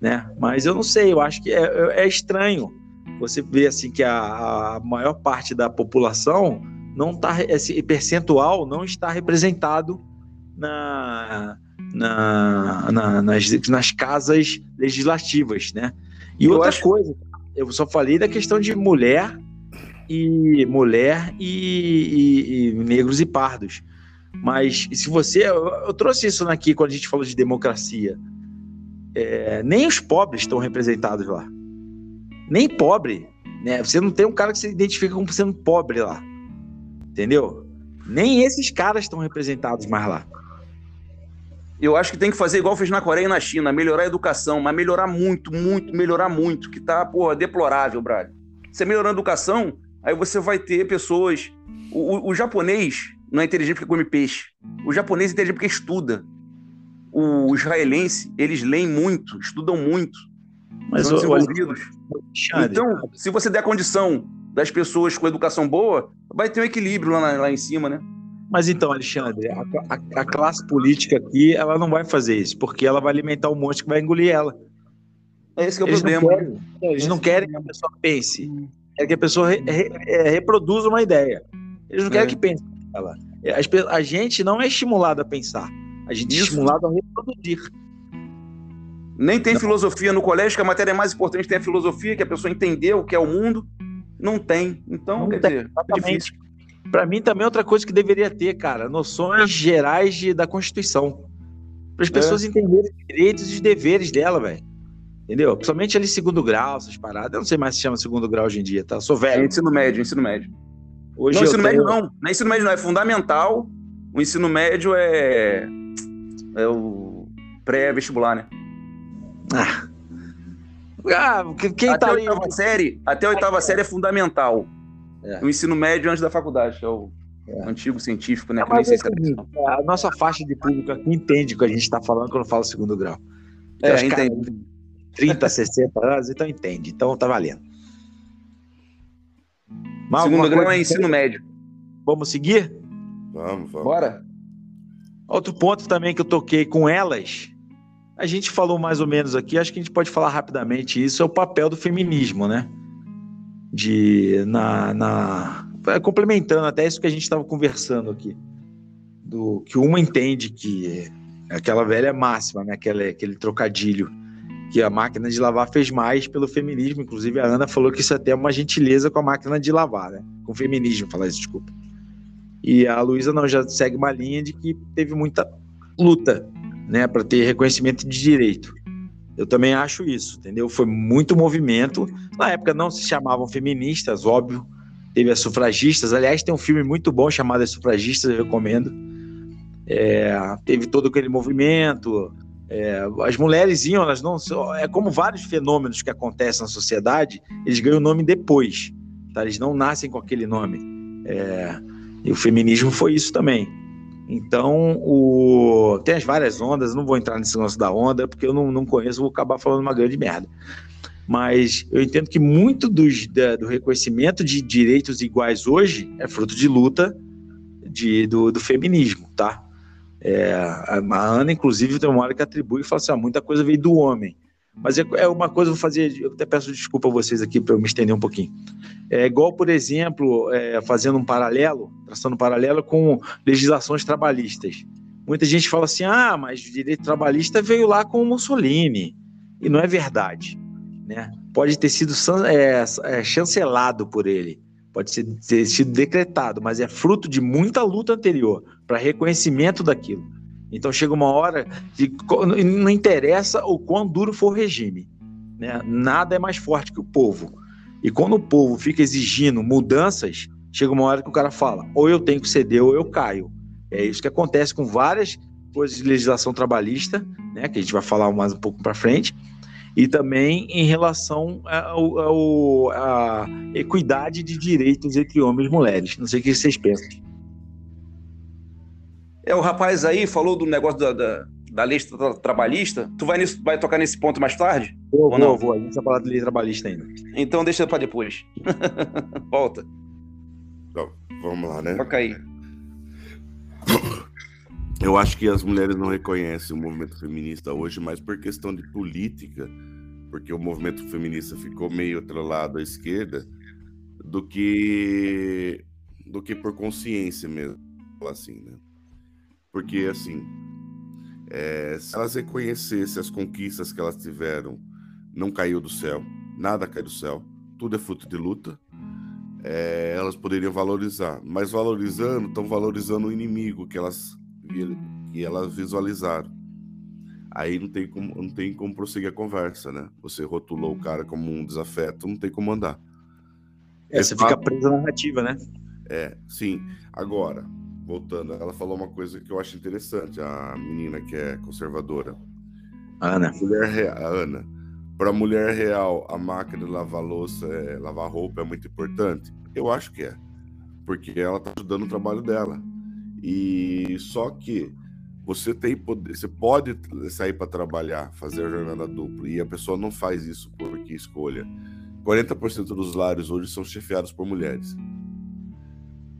Né? Mas eu não sei, eu acho que é, é, é estranho você ver assim que a, a maior parte da população não está esse percentual não está representado na, na, na nas, nas casas legislativas, né? E eu outra acho... coisa, eu só falei da questão de mulher e mulher e, e, e negros e pardos. Mas se você. Eu, eu, trouxe isso aqui quando a gente falou de democracia. É, nem os pobres estão representados lá. Nem pobre. Né? Você não tem um cara que se identifica como sendo pobre lá. Entendeu? Nem esses caras estão representados mais lá. Eu acho que tem que fazer igual fez na Coreia e na China, melhorar a educação, mas melhorar muito, muito, melhorar muito, que tá, porra, deplorável, Brad. Você melhorando a educação, aí você vai ter pessoas. O, o, o japonês não é inteligente porque come peixe. O japonês é inteligente porque estuda. O israelense, eles leem muito, estudam muito. Mas são desenvolvidos. Então, se você der condição das pessoas com educação boa, vai ter um equilíbrio lá, lá em cima, né? Mas então, Alexandre, a, a, a, classe política aqui, ela não vai fazer isso, porque ela vai alimentar um monte que vai engolir ela. É esse que é o eles problema. Não querem, eles não querem que a pessoa pense, querem que a pessoa re, re, é, reproduza uma ideia. Eles não querem é. que pense. Ela. A gente não é estimulado a pensar, a gente isso. é estimulado a reproduzir. Nem tem não. filosofia no colégio, que a matéria mais importante tem a filosofia, que a pessoa entendeu o que é o mundo. Não tem. Então, não quer tem, dizer, é difícil. Para mim também é outra coisa que deveria ter, cara, noções gerais de, da Constituição. Para as pessoas é. entenderem os direitos e os deveres dela, velho. Entendeu? Principalmente ali segundo grau, essas paradas. Eu não sei mais se chama segundo grau hoje em dia, tá? Sou velho. É ensino médio, ensino médio. Hoje não, ensino tenho... médio não. Não é ensino médio não, é fundamental. O ensino médio é, é o pré-vestibular, né? Ah. ah quem até tá a oitava série, até a oitava série é fundamental. É. O ensino médio antes da faculdade, é o é. antigo científico, né? É, se é a nossa faixa de público aqui entende o que a gente está falando quando fala segundo grau. É, entende. 30, 60 anos, então entende. Então tá valendo. Mas segundo grau é ensino médio. Vamos seguir? Vamos, vamos. Bora. Outro ponto também que eu toquei com elas, a gente falou mais ou menos aqui, acho que a gente pode falar rapidamente isso, é o papel do feminismo, né? de na, na complementando até isso que a gente estava conversando aqui, do que uma entende que é aquela velha máxima, né, aquele, aquele trocadilho que a máquina de lavar fez mais pelo feminismo, inclusive a Ana falou que isso é até é uma gentileza com a máquina de lavar, né? Com o feminismo, falar isso, desculpa. E a Luísa não já segue uma linha de que teve muita luta, né, para ter reconhecimento de direito. Eu também acho isso, entendeu? Foi muito movimento. Na época não se chamavam feministas, óbvio. Teve as sufragistas. Aliás, tem um filme muito bom chamado As Sufragistas, eu recomendo. É, teve todo aquele movimento. É, as mulheres iam, elas não. É como vários fenômenos que acontecem na sociedade, eles ganham o nome depois. Tá? Eles não nascem com aquele nome. É, e o feminismo foi isso também. Então, o... tem as várias ondas, não vou entrar nesse lance da onda, porque eu não, não conheço, vou acabar falando uma grande merda. Mas eu entendo que muito dos, da, do reconhecimento de direitos iguais hoje é fruto de luta de, do, do feminismo, tá? É, a Ana, inclusive, tem uma hora que atribui e fala assim: ah, muita coisa veio do homem. Mas é, é uma coisa, vou fazer, eu até peço desculpa a vocês aqui para eu me estender um pouquinho. É igual, por exemplo, é, fazendo um paralelo, traçando um paralelo com legislações trabalhistas. Muita gente fala assim: ah, mas o direito trabalhista veio lá com o Mussolini. E não é verdade. Né? Pode ter sido é, é, chancelado por ele, pode ter sido decretado, mas é fruto de muita luta anterior para reconhecimento daquilo. Então chega uma hora que não interessa o quão duro for o regime. Né? Nada é mais forte que o povo. E quando o povo fica exigindo mudanças, chega uma hora que o cara fala: ou eu tenho que ceder ou eu caio. É isso que acontece com várias coisas de legislação trabalhista, né, que a gente vai falar mais um pouco para frente, e também em relação à equidade de direitos entre homens e mulheres. Não sei o que vocês pensam. É, o rapaz aí falou do negócio da, da, da lei trabalhista. Tu vai, nisso, vai tocar nesse ponto mais tarde? Vou, ou não? vou. A gente vai falar de lei trabalhista ainda. Então deixa para depois. [LAUGHS] Volta. Então, vamos lá, né? Toca aí. Eu acho que as mulheres não reconhecem o movimento feminista hoje, mais por questão de política, porque o movimento feminista ficou meio atrelado à esquerda, do que do que por consciência mesmo, assim, né? Porque assim, é, se elas reconhecessem as conquistas que elas tiveram, não caiu do céu, nada cai do céu, tudo é fruto de luta. É, elas poderiam valorizar, mas valorizando, estão valorizando o inimigo que elas que elas visualizaram. Aí não tem como, não tem como prosseguir a conversa, né? Você rotulou o cara como um desafeto, não tem como andar. É, você fica preso na narrativa, né? É, sim. Agora, voltando, ela falou uma coisa que eu acho interessante, a menina que é conservadora. Ana. Mulher a Ana. Para mulher real, a máquina de lavar louça, é, lavar roupa é muito importante? Eu acho que é. Porque ela está ajudando o trabalho dela. E só que você tem você pode sair para trabalhar, fazer a jornada dupla, e a pessoa não faz isso porque escolha. 40% dos lares hoje são chefiados por mulheres.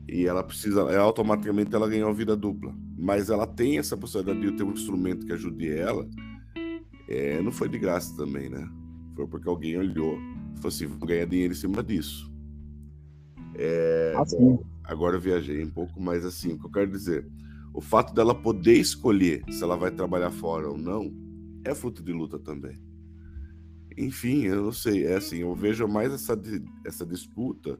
E ela precisa, é, automaticamente ela ganha uma vida dupla. Mas ela tem essa possibilidade de ter um instrumento que ajude ela. É, não foi de graça também, né? Foi porque alguém olhou e falou assim: vou ganhar dinheiro em cima disso. É, ah, agora eu viajei um pouco, mas assim, o que eu quero dizer, o fato dela poder escolher se ela vai trabalhar fora ou não, é fruto de luta também. Enfim, eu não sei, é assim, eu vejo mais essa, essa disputa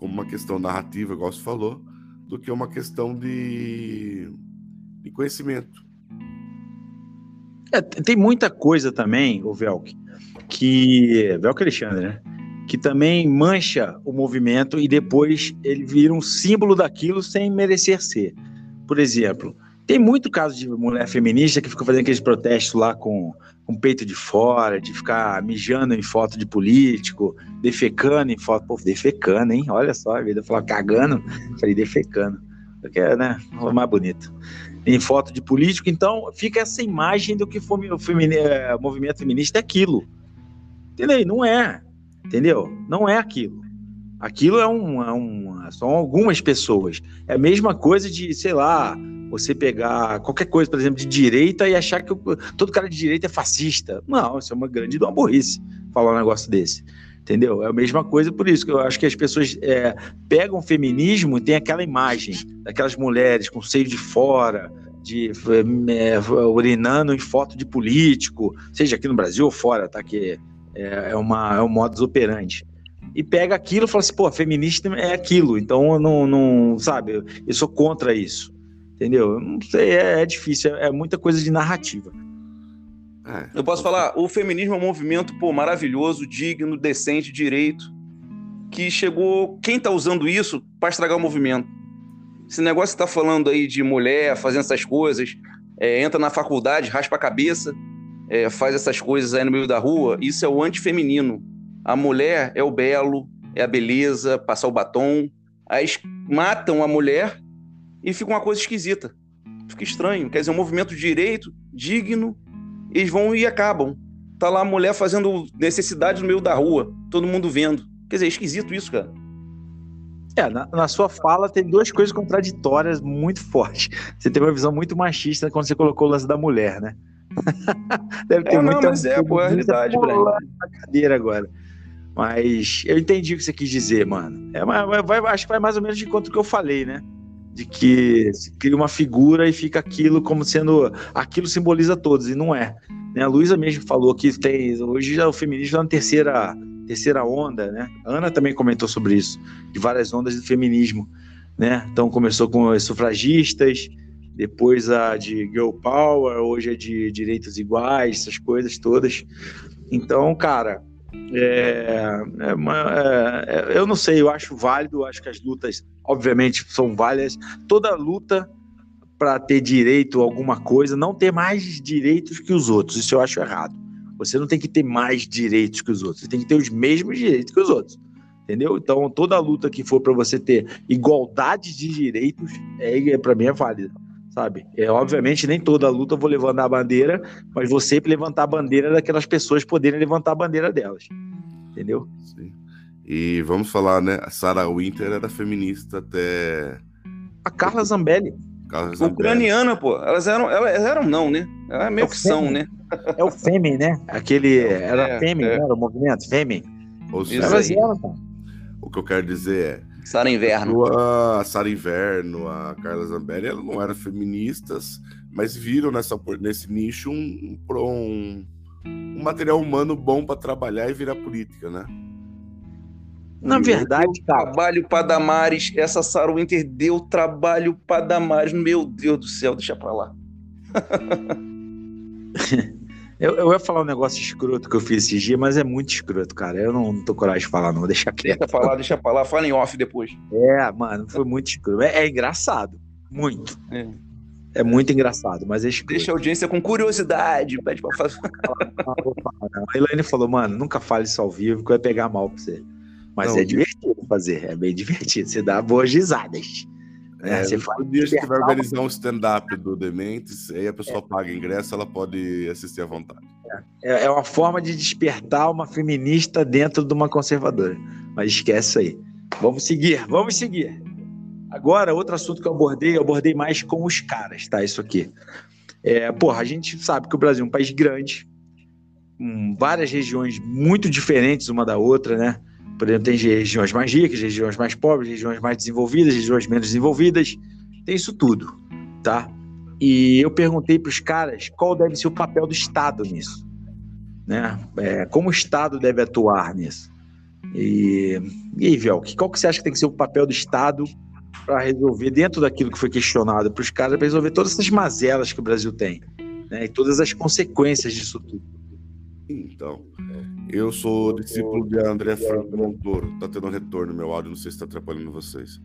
como uma questão narrativa, igual você falou, do que uma questão de, de conhecimento. É, tem muita coisa também, o Velk, que. Velk Alexandre, né? que também mancha o movimento e depois ele vira um símbolo daquilo sem merecer ser. Por exemplo, tem muito caso de mulher feminista que fica fazendo aqueles protestos lá com, com peito de fora, de ficar mijando em foto de político, defecando em foto. Pô, defecando, hein? Olha só, a vida falar cagando, falei defecando. Porque é, né? Mais bonito. Em foto de político, então fica essa imagem do que foi o, femini, é, movimento feminista é aquilo. Entendeu? Não é. Entendeu? Não é aquilo. Aquilo é um, é um, são algumas pessoas. É a mesma coisa de, sei lá, você pegar qualquer coisa, por exemplo, de direita e achar que todo cara de direita é fascista. Não, isso é uma grande uma burrice falar um negócio desse. Entendeu? É a mesma coisa, por isso que eu acho que as pessoas é, pegam o feminismo e tem aquela imagem daquelas mulheres com seio de fora, de é, urinando em foto de político, seja aqui no Brasil ou fora, tá? Que é, é, uma, é um modus operandi. E pega aquilo e fala assim, pô, feminista é aquilo, então eu não, não sabe, eu sou contra isso. Entendeu? Eu não sei, é, é difícil, é, é, muita coisa de narrativa. É, eu posso falar, o feminismo é um movimento, pô, maravilhoso, digno, decente, direito, que chegou, quem tá usando isso para estragar o movimento? Esse negócio que tá falando aí de mulher fazendo essas coisas, é, entra na faculdade, raspa a cabeça, é, faz essas coisas aí no meio da rua, isso é o antifeminino. A mulher é o belo, é a beleza, passar o batom. Aí matam a mulher e fica uma coisa esquisita. Fica estranho. Quer dizer, um movimento direito, digno, eles vão e acabam. Tá lá a mulher fazendo necessidade no meio da rua, todo mundo vendo. Quer dizer, é esquisito isso, cara. É, na, na, sua fala tem duas coisas contraditórias muito fortes. Você teve uma visão muito machista quando você colocou o lance da mulher, né? [LAUGHS] Deve ter é, muita não, mas é, pô, é a realidade, na cadeira agora. Mas eu entendi o que você quis dizer, mano. É, vai, vai, acho que vai mais ou menos de conta que eu falei, né? De que se cria uma figura e fica aquilo como sendo. Aquilo simboliza todos, e não é. Né? A Luísa mesmo falou que tem. Hoje já o feminismo está na terceira, terceira onda, né? A Ana também comentou sobre isso, de várias ondas do feminismo. Né? Então começou com os sufragistas, depois a de Girl Power, hoje é de direitos iguais, essas coisas todas. Então, cara, é, é uma, é, eu não sei, eu acho válido, acho que as lutas, obviamente, são válidas. Toda luta para ter direito a alguma coisa, não ter mais direitos que os outros, isso eu acho errado. Você não tem que ter mais direitos que os outros, você tem que ter os mesmos direitos que os outros. Entendeu? Então, toda luta que for para você ter igualdade de direitos, é, é para mim é válida sabe? É, obviamente, nem toda luta eu vou levantar a bandeira, mas vou sempre levantar a bandeira daquelas pessoas poderem levantar a bandeira delas. Entendeu? Sim. E vamos falar, né? A Sarah Winter era feminista até. A Carla Zambelli. Carla Zambelli. Ucraniana, pô. Elas eram, elas eram não, né? Elas é meio é que são, né? É o Fêmen, né? Aquele. Era é, Fêmen, é. era o movimento? Fêmen. Ou seja, elas eram, cara. O que eu quero dizer é Sara Inverno. A Sara Inverno, a Carla Zambelli, elas não eram feministas, mas viram nessa, nesse nicho um, um, um material humano bom para trabalhar e virar política, né? Na verdade, cara. Trabalho para Damares, essa Sarah Winter deu trabalho para Damares. Meu Deus do céu, deixa para lá. [LAUGHS] Eu, eu ia falar um negócio escroto que eu fiz esses dias, mas é muito escroto, cara. Eu não, não tô coragem de falar, não. Vou deixar quieto. Deixa falar, deixa falar. Fala em off depois. É, mano, foi muito escroto. É, é engraçado. Muito. É. é. muito engraçado, mas é escroto. Deixa a audiência com curiosidade. Pede pra fazer. [LAUGHS] a Elaine falou, mano, nunca fale isso ao vivo, que vai pegar mal pra você. Mas não, é divertido fazer, é bem [LAUGHS] divertido. Você dá boas risadas. É, você fala dia que vai organizar um stand-up do Dementes, aí a pessoa é. paga ingresso, ela pode assistir à vontade. É, é uma forma de despertar uma feminista dentro de uma conservadora. Mas esquece isso aí. Vamos seguir, vamos seguir. Agora, outro assunto que eu abordei, eu abordei mais com os caras, tá? Isso aqui. É, porra, a gente sabe que o Brasil é um país grande, com várias regiões muito diferentes uma da outra, né? Por exemplo, tem regiões mais ricas, regiões mais pobres, regiões mais desenvolvidas, regiões menos desenvolvidas. Tem isso tudo, tá? E eu perguntei para os caras qual deve ser o papel do Estado nisso, né? É, como o Estado deve atuar nisso. E, e aí, Velk, qual que você acha que tem que ser o papel do Estado para resolver, dentro daquilo que foi questionado para os caras, para resolver todas essas mazelas que o Brasil tem, né? E todas as consequências disso tudo? Então, eu sou discípulo de André Franco Montoro. Tá tendo um retorno meu áudio, não sei se está atrapalhando vocês.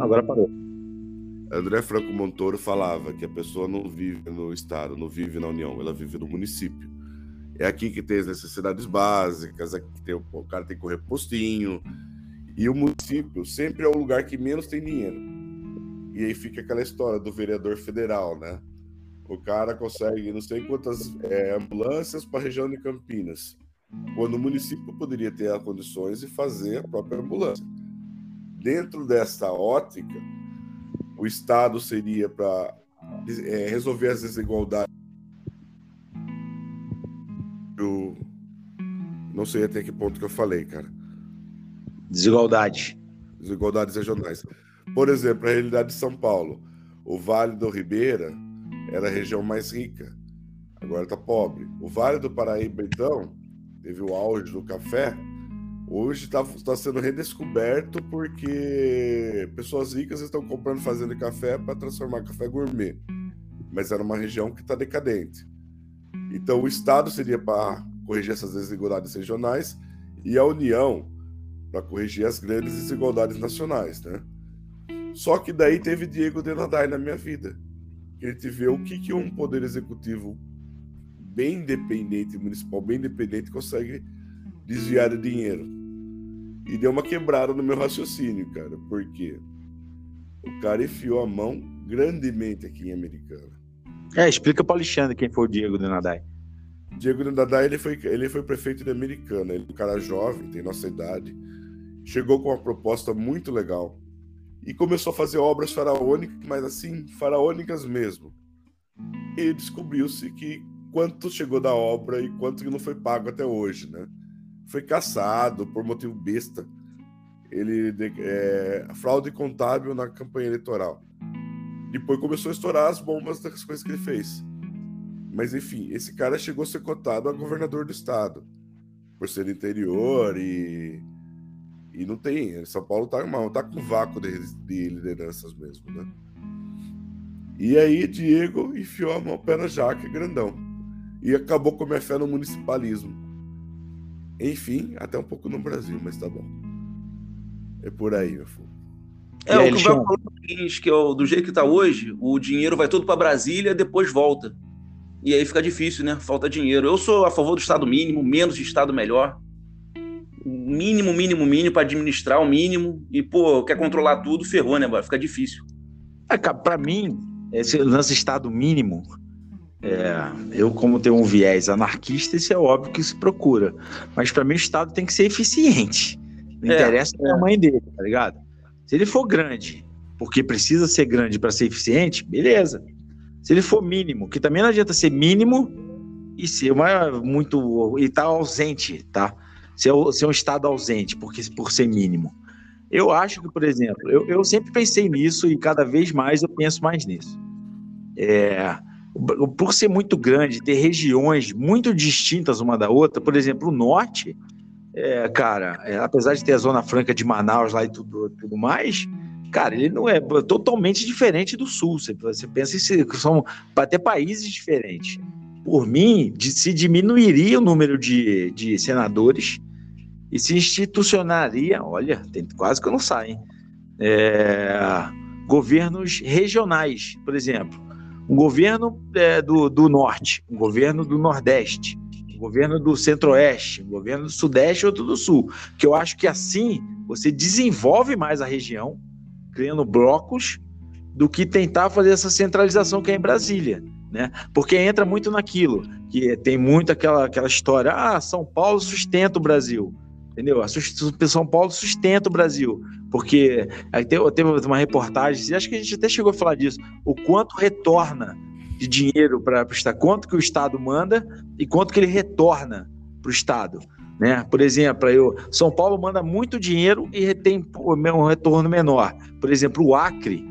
Agora parou. André Franco Montoro falava que a pessoa não vive no estado, não vive na União, ela vive no município. É aqui que tem as necessidades básicas, aqui tem, o cara tem que correr postinho. E o município sempre é o lugar que menos tem dinheiro. E aí fica aquela história do vereador federal, né? O cara consegue não sei quantas é, ambulâncias para a região de Campinas quando o município poderia ter as condições de fazer a própria ambulância. Dentro dessa ótica, o Estado seria para é, resolver as desigualdades. Eu não sei até que ponto que eu falei, cara. Desigualdade. Desigualdades regionais. Por exemplo, a realidade de São Paulo. O Vale do Ribeira era a região mais rica, agora está pobre. O Vale do Paraíba, então, teve o auge do café, hoje está tá sendo redescoberto porque pessoas ricas estão comprando fazenda de café para transformar café gourmet. Mas era uma região que está decadente. Então o Estado seria para corrigir essas desigualdades regionais e a União para corrigir as grandes desigualdades nacionais, né? Só que daí teve Diego Denadai na minha vida. A gente vê o que, que um poder executivo bem independente, municipal bem independente, consegue desviar o dinheiro. E deu uma quebrada no meu raciocínio, cara, porque o cara enfiou a mão grandemente aqui em Americana. É, explica para Alexandre quem foi o Diego do Nadai. Diego do Nadai, ele foi, ele foi prefeito de Americana, ele é um cara jovem, tem nossa idade, chegou com uma proposta muito legal e começou a fazer obras faraônicas, mas assim, faraônicas mesmo. E descobriu-se que quanto chegou da obra e quanto que não foi pago até hoje, né? Foi caçado por motivo besta. Ele é, fraude contábil na campanha eleitoral. Depois começou a estourar as bombas das coisas que ele fez. Mas enfim, esse cara chegou a ser cotado a governador do estado por ser interior e e não tem. São Paulo tá, mal, tá com vácuo de, de lideranças mesmo, né? E aí Diego enfiou a mão pé na jaca, grandão e acabou com a minha fé no municipalismo. Enfim, até um pouco no Brasil, mas tá bom. É por aí, meu filho. É, o que vai falar é o seguinte, que é do jeito que tá hoje, o dinheiro vai todo para Brasília, depois volta. E aí fica difícil, né? Falta dinheiro. Eu sou a favor do Estado mínimo, menos de Estado melhor. Mínimo, mínimo, mínimo para administrar o mínimo. E, pô, quer controlar tudo, ferrou, né? Fica difícil. É, para mim, esse lance Estado mínimo, é, eu, como tenho um viés anarquista, isso é óbvio que se procura. Mas para mim, o Estado tem que ser eficiente. Não é, interessa o tamanho dele, tá ligado? Se ele for grande, porque precisa ser grande para ser eficiente, beleza. Se ele for mínimo, que também não adianta ser mínimo e ser uma, muito. e tá ausente, tá? Ser, ser um estado ausente, porque, por ser mínimo. Eu acho que, por exemplo, eu, eu sempre pensei nisso e cada vez mais eu penso mais nisso. É, por ser muito grande, ter regiões muito distintas uma da outra, por exemplo, o norte é, cara, é, apesar de ter a Zona Franca de Manaus lá e tudo, tudo mais, cara, ele não é totalmente diferente do Sul. Você, você pensa que são até países diferentes. Por mim, de, se diminuiria o número de, de senadores e se institucionaria, olha, tem, quase que eu não saio, é, governos regionais, por exemplo. Um governo é, do, do norte, um governo do nordeste, governo do centro-oeste, governo do sudeste outro do sul. Que eu acho que assim você desenvolve mais a região, criando blocos, do que tentar fazer essa centralização que é em Brasília. Né? Porque entra muito naquilo, que tem muito aquela, aquela história, ah, São Paulo sustenta o Brasil. Entendeu? São Paulo sustenta o Brasil. Porque teve uma reportagem, acho que a gente até chegou a falar disso, o quanto retorna de dinheiro para o Estado, quanto que o Estado manda e quanto que ele retorna para o Estado. Né? Por exemplo, eu, São Paulo manda muito dinheiro e tem um retorno menor. Por exemplo, o Acre,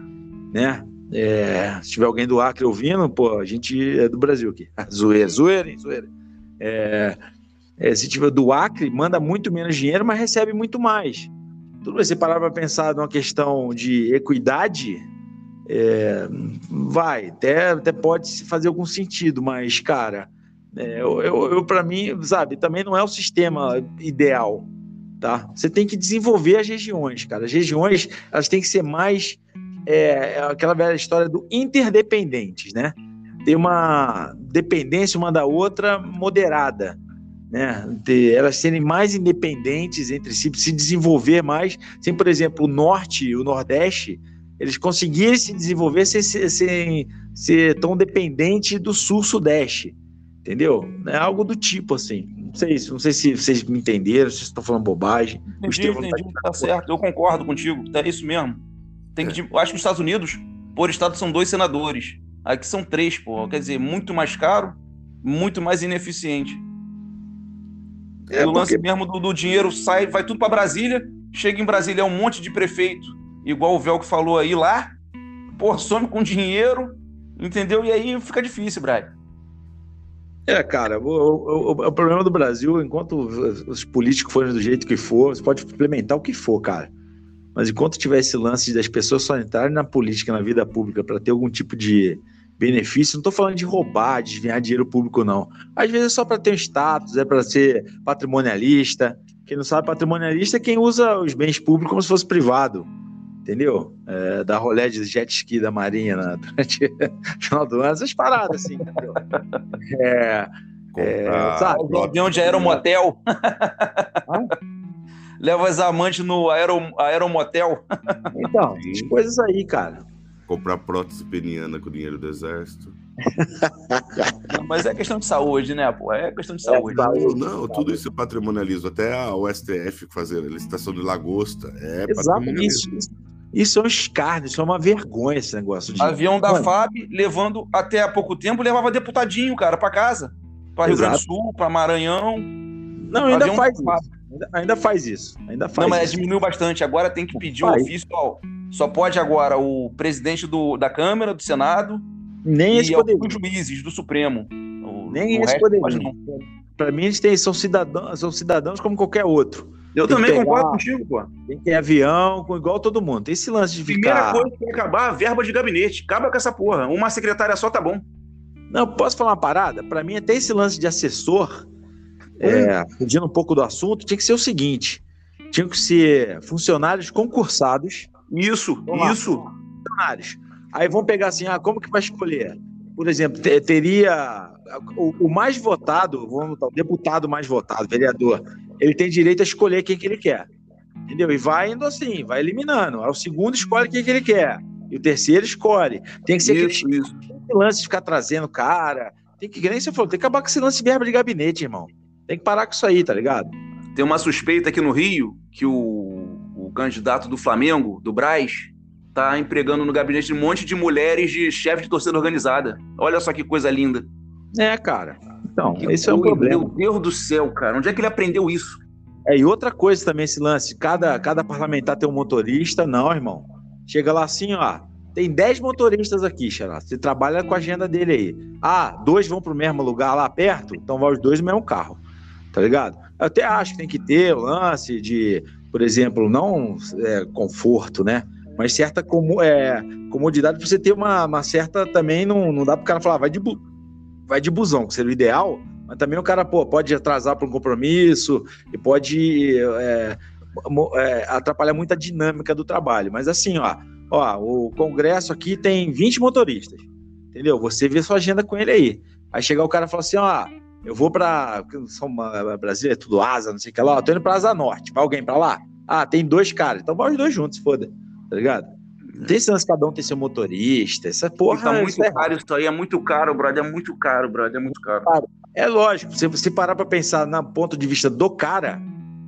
né? É, se tiver alguém do Acre ouvindo, pô, a gente é do Brasil aqui. [LAUGHS] zoeira, zoeira, zoeira. É, é, se tiver do Acre, manda muito menos dinheiro, mas recebe muito mais. Tudo bem, você parar para pensar numa questão de equidade, é, vai, até, até pode fazer algum sentido, mas, cara, é, eu, eu, para mim, sabe, também não é o sistema ideal, tá? Você tem que desenvolver as regiões, cara. As regiões, elas têm que ser mais é, aquela velha história do interdependentes, né? Ter uma dependência uma da outra moderada, né? Ter, elas serem mais independentes entre si, se desenvolver mais. Sem, por exemplo, o norte e o nordeste, eles conseguirem se desenvolver sem, sem ser tão dependente do sul-sudeste. Entendeu? É algo do tipo assim. Não sei, não sei se vocês me entenderam, se estão falando bobagem. Entendi, entendi, tá, tá certo. Eu concordo contigo. É isso mesmo. Tem que, é. Eu acho que os Estados Unidos, por estado, são dois senadores. Aqui são três, pô. Quer dizer, muito mais caro, muito mais ineficiente. É, o lance porque... mesmo do, do, dinheiro sai, vai tudo para Brasília, chega em Brasília é um monte de prefeito igual o Velco falou aí lá, pô, some com dinheiro, entendeu? E aí fica difícil, Brian. É, cara, o, o, o, problema do Brasil, enquanto os políticos forem do jeito que for, você pode implementar o que for, cara. Mas enquanto tiver esse lance das pessoas só entrarem na política, na vida pública, para ter algum tipo de benefício, não estou falando de roubar, desviar dinheiro público, não. Às vezes é só para ter um status, é para ser patrimonialista. Quem não sabe, patrimonialista é quem usa os bens públicos como se fosse privado entendeu? É, da rolé de jet ski da Marinha na, [LAUGHS] durante o final do ano, essas paradas, assim, entendeu? É, é, sabe? O avião de aeromotel. Leva as amantes no aero, aeromotel. Então, as coisas aí, cara. Comprar prótese peniana com o dinheiro do exército. [LAUGHS] Não, mas é questão de saúde, né, pô? É questão de saúde. É, não, não, tudo isso é patrimonialismo. Até a STF fazer a licitação de lagosta é Exato, isso, isso, isso é um escárnio, isso é uma vergonha esse negócio. De... Avião da Mano. FAB levando até há pouco tempo, levava deputadinho, cara, para casa. Para Rio Grande do Sul, para Maranhão. Não, ainda Avião faz isso. Ainda, ainda, faz isso. Ainda faz Não, mas isso. diminuiu bastante. Agora tem que pedir o um ofício. Ó, só pode agora o presidente do, da Câmara, do Senado. Nem esse poder. Os juízes do Supremo. O, Nem o esse poder. Para mim, eles têm, são, cidadãos, são cidadãos como qualquer outro. Eu tem também pegar, concordo contigo, pô. Tem que ter avião, igual todo mundo. Tem esse lance de ficar... Primeira coisa que acabar, a verba de gabinete. Acaba com essa porra. Uma secretária só tá bom. Não, posso falar uma parada? Para mim, até esse lance de assessor, é, fugindo um pouco do assunto, tinha que ser o seguinte: tinham que ser funcionários concursados. Isso, isso. Funcionários. Aí vão pegar assim, ah, como que vai escolher? Por exemplo, teria o, o mais votado, vamos o deputado mais votado, vereador, ele tem direito a escolher quem que ele quer. Entendeu? E vai indo assim, vai eliminando. Aí o segundo escolhe quem que ele quer. E o terceiro escolhe. Tem que ser isso, aquele isso. lance de ficar trazendo cara. Tem que, nem você falou, tem que acabar com esse lance de verba de gabinete, irmão. Tem que parar com isso aí, tá ligado? Tem uma suspeita aqui no Rio que o candidato do Flamengo, do Braz, tá empregando no gabinete um monte de mulheres de chefe de torcida organizada. Olha só que coisa linda. É, cara. Então, que esse é o problema. Meu Deus do céu, cara. Onde é que ele aprendeu isso? É, e outra coisa também, esse lance, cada, cada parlamentar tem um motorista, não, irmão. Chega lá assim, ó, tem 10 motoristas aqui, Xará. Você trabalha com a agenda dele aí. Ah, dois vão pro mesmo lugar lá perto, então vai os dois no mesmo carro. Tá ligado? Eu até acho que tem que ter o lance de, por exemplo, não é, conforto, né? Mas certa como, é, comodidade pra você ter uma, uma certa também. Não, não dá pro cara falar, vai de, bu vai de busão, que seria o ideal mas também o cara pô, pode atrasar para um compromisso e pode é, é, atrapalhar muito a dinâmica do trabalho. Mas assim, ó, ó, o congresso aqui tem 20 motoristas, entendeu? Você vê sua agenda com ele aí. Aí chegar o cara e falar assim, ó, eu vou para Brasília, é tudo asa, não sei o que lá, ó, tô indo para Asa Norte, vai alguém para lá? Ah, tem dois caras, então vai os dois juntos, foda, tá ligado? Não tem chance cada um ter seu motorista, essa porra. E tá muito é caro isso aí, é muito caro, brother, é muito caro, brother, é muito caro. É lógico, se você parar para pensar no ponto de vista do cara,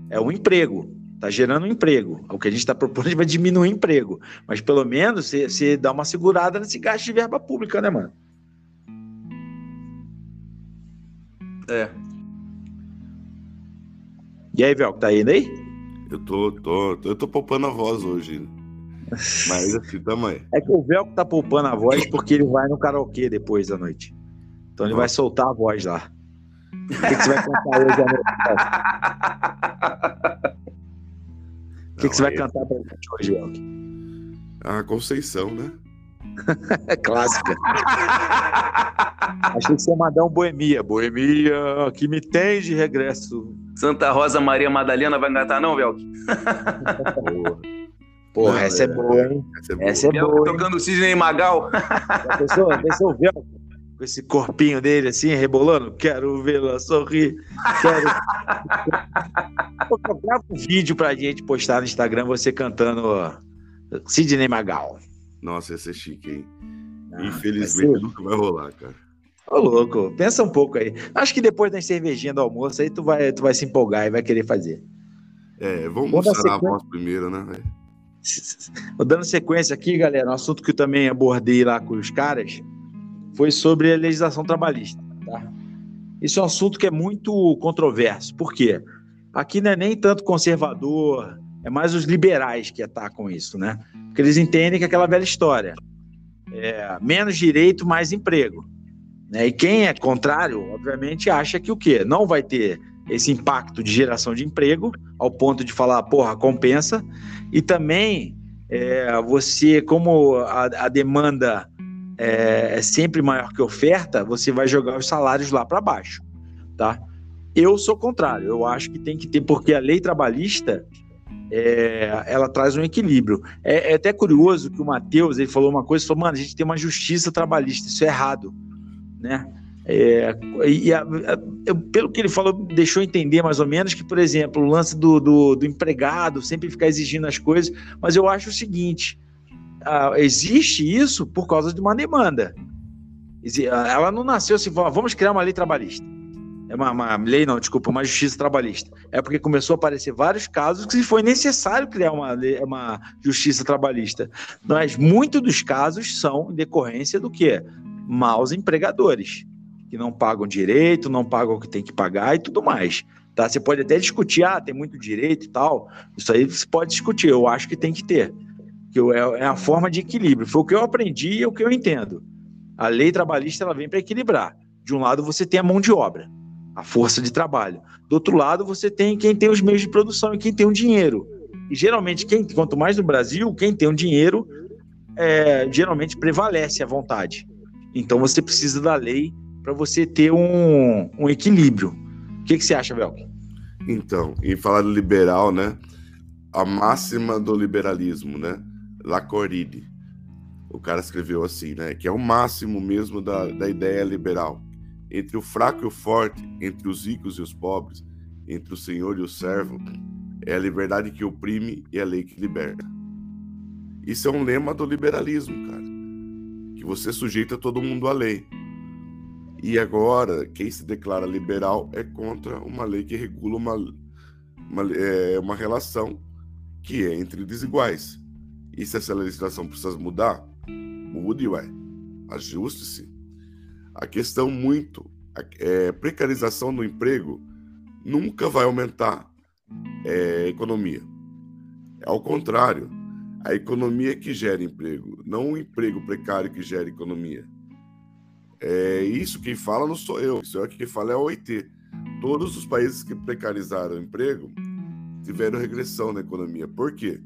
é um emprego. Tá gerando um emprego. O que a gente está propondo vai diminuir o emprego. Mas pelo menos você, você dá uma segurada nesse gasto de verba pública, né, mano? É. E aí, Velco, tá indo aí? Eu tô, tô, eu tô poupando a voz hoje. Mas assim, tamanho. É que o Velco tá poupando a voz porque ele vai no karaokê depois da noite. Então ele vai soltar a voz lá. O que, que você vai cantar hoje à noite? O que, que você vai cantar pra gente hoje, Elk? A Conceição, né? [LAUGHS] Clássica. Achei que você ia mandar um Boemia. Boemia, que me tem de regresso. Santa Rosa Maria Madalena vai cantar, não, Velk? [LAUGHS] Porra, essa é, é boa, hein? Essa é boa. Essa é boa tocando Sidney Magal. Pensou, pensou o Velk? com esse corpinho dele assim, rebolando. Quero vê-la sorrir. Quero. [LAUGHS] Grava um vídeo pra gente postar no Instagram você cantando Sidney Magal. Nossa, ia ser chique, hein? Ah, Infelizmente vai nunca vai rolar, cara. Ô, louco, pensa um pouco aí. Acho que depois da cervejinha do almoço aí tu vai, tu vai se empolgar e vai querer fazer. É, vamos mostrar sequência... a voz primeiro, né? [LAUGHS] Dando sequência aqui, galera, um assunto que eu também abordei lá com os caras foi sobre a legislação trabalhista. Tá? Isso é um assunto que é muito controverso. Por quê? Aqui não é nem tanto conservador, é mais os liberais que atacam isso, né? Porque eles entendem que é aquela velha história. É, menos direito, mais emprego. Né? E quem é contrário, obviamente, acha que o quê? Não vai ter esse impacto de geração de emprego, ao ponto de falar, porra, compensa. E também é, você, como a, a demanda é, é sempre maior que oferta, você vai jogar os salários lá para baixo, tá? Eu sou contrário, eu acho que tem que ter, porque a lei trabalhista é, ela traz um equilíbrio. É, é, até curioso que o Matheus ele falou uma coisa, falou, mano, a gente tem uma justiça trabalhista, isso é errado, né? É, e a, a, pelo que ele falou, deixou entender mais ou menos que, por exemplo, o lance do, do, do empregado sempre ficar exigindo as coisas, mas eu acho o seguinte: uh, existe isso por causa de uma demanda. Ela não nasceu assim, vamos criar uma lei trabalhista. É uma, uma, lei, não, desculpa, uma justiça trabalhista. É porque começou a aparecer vários casos que foi necessário criar uma, uma justiça trabalhista. Mas muitos dos casos são em decorrência do quê? Maus empregadores, que não pagam direito, não pagam o que tem que pagar e tudo mais. Tá? Você pode até discutir, ah, tem muito direito e tal. Isso aí você pode discutir, eu acho que tem que ter que é, é a forma de equilíbrio. Foi o que eu aprendi e é o que eu entendo. A lei trabalhista ela vem para equilibrar. De um lado você tem a mão de obra, a força de trabalho. Do outro lado você tem quem tem os meios de produção e quem tem o dinheiro. E geralmente quem, quanto mais no Brasil, quem tem o dinheiro é, geralmente prevalece a vontade. Então você precisa da lei para você ter um, um equilíbrio. O que, que você acha, Velk? Então, em falar do liberal, né? A máxima do liberalismo, né? Lacoride. O cara escreveu assim, né? Que é o máximo mesmo da, da ideia liberal. Entre o fraco e o forte, entre os ricos e os pobres, entre o senhor e o servo, é a liberdade que oprime e a lei que liberta. Isso é um lema do liberalismo, cara. Que você sujeita todo mundo à lei. E agora, quem se declara liberal é contra uma lei que regula uma, uma, é, uma relação que é entre desiguais. E se essa legislação precisa mudar, mude, ué. Ajuste-se. A questão muito é precarização do emprego nunca vai aumentar é, economia. Ao contrário, a economia que gera emprego, não o emprego precário que gera economia. É isso quem fala não sou eu, isso é quem fala é a OIT. Todos os países que precarizaram o emprego tiveram regressão na economia. Por quê?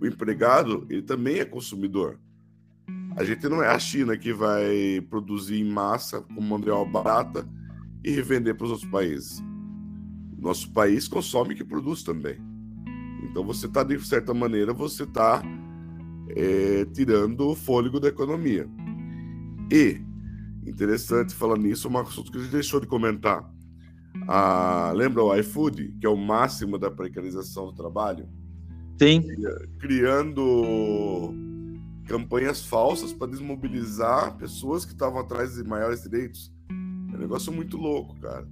O empregado, ele também é consumidor. A gente não é a China que vai produzir em massa com obra barata e revender para os outros países. Nosso país consome que produz também. Então você está, de certa maneira, você está é, tirando o fôlego da economia. E, interessante falando nisso, um assunto que a gente deixou de comentar. Ah, lembra o iFood, que é o máximo da precarização do trabalho? Sim. Criando campanhas falsas para desmobilizar pessoas que estavam atrás de maiores direitos. É um negócio muito louco, cara.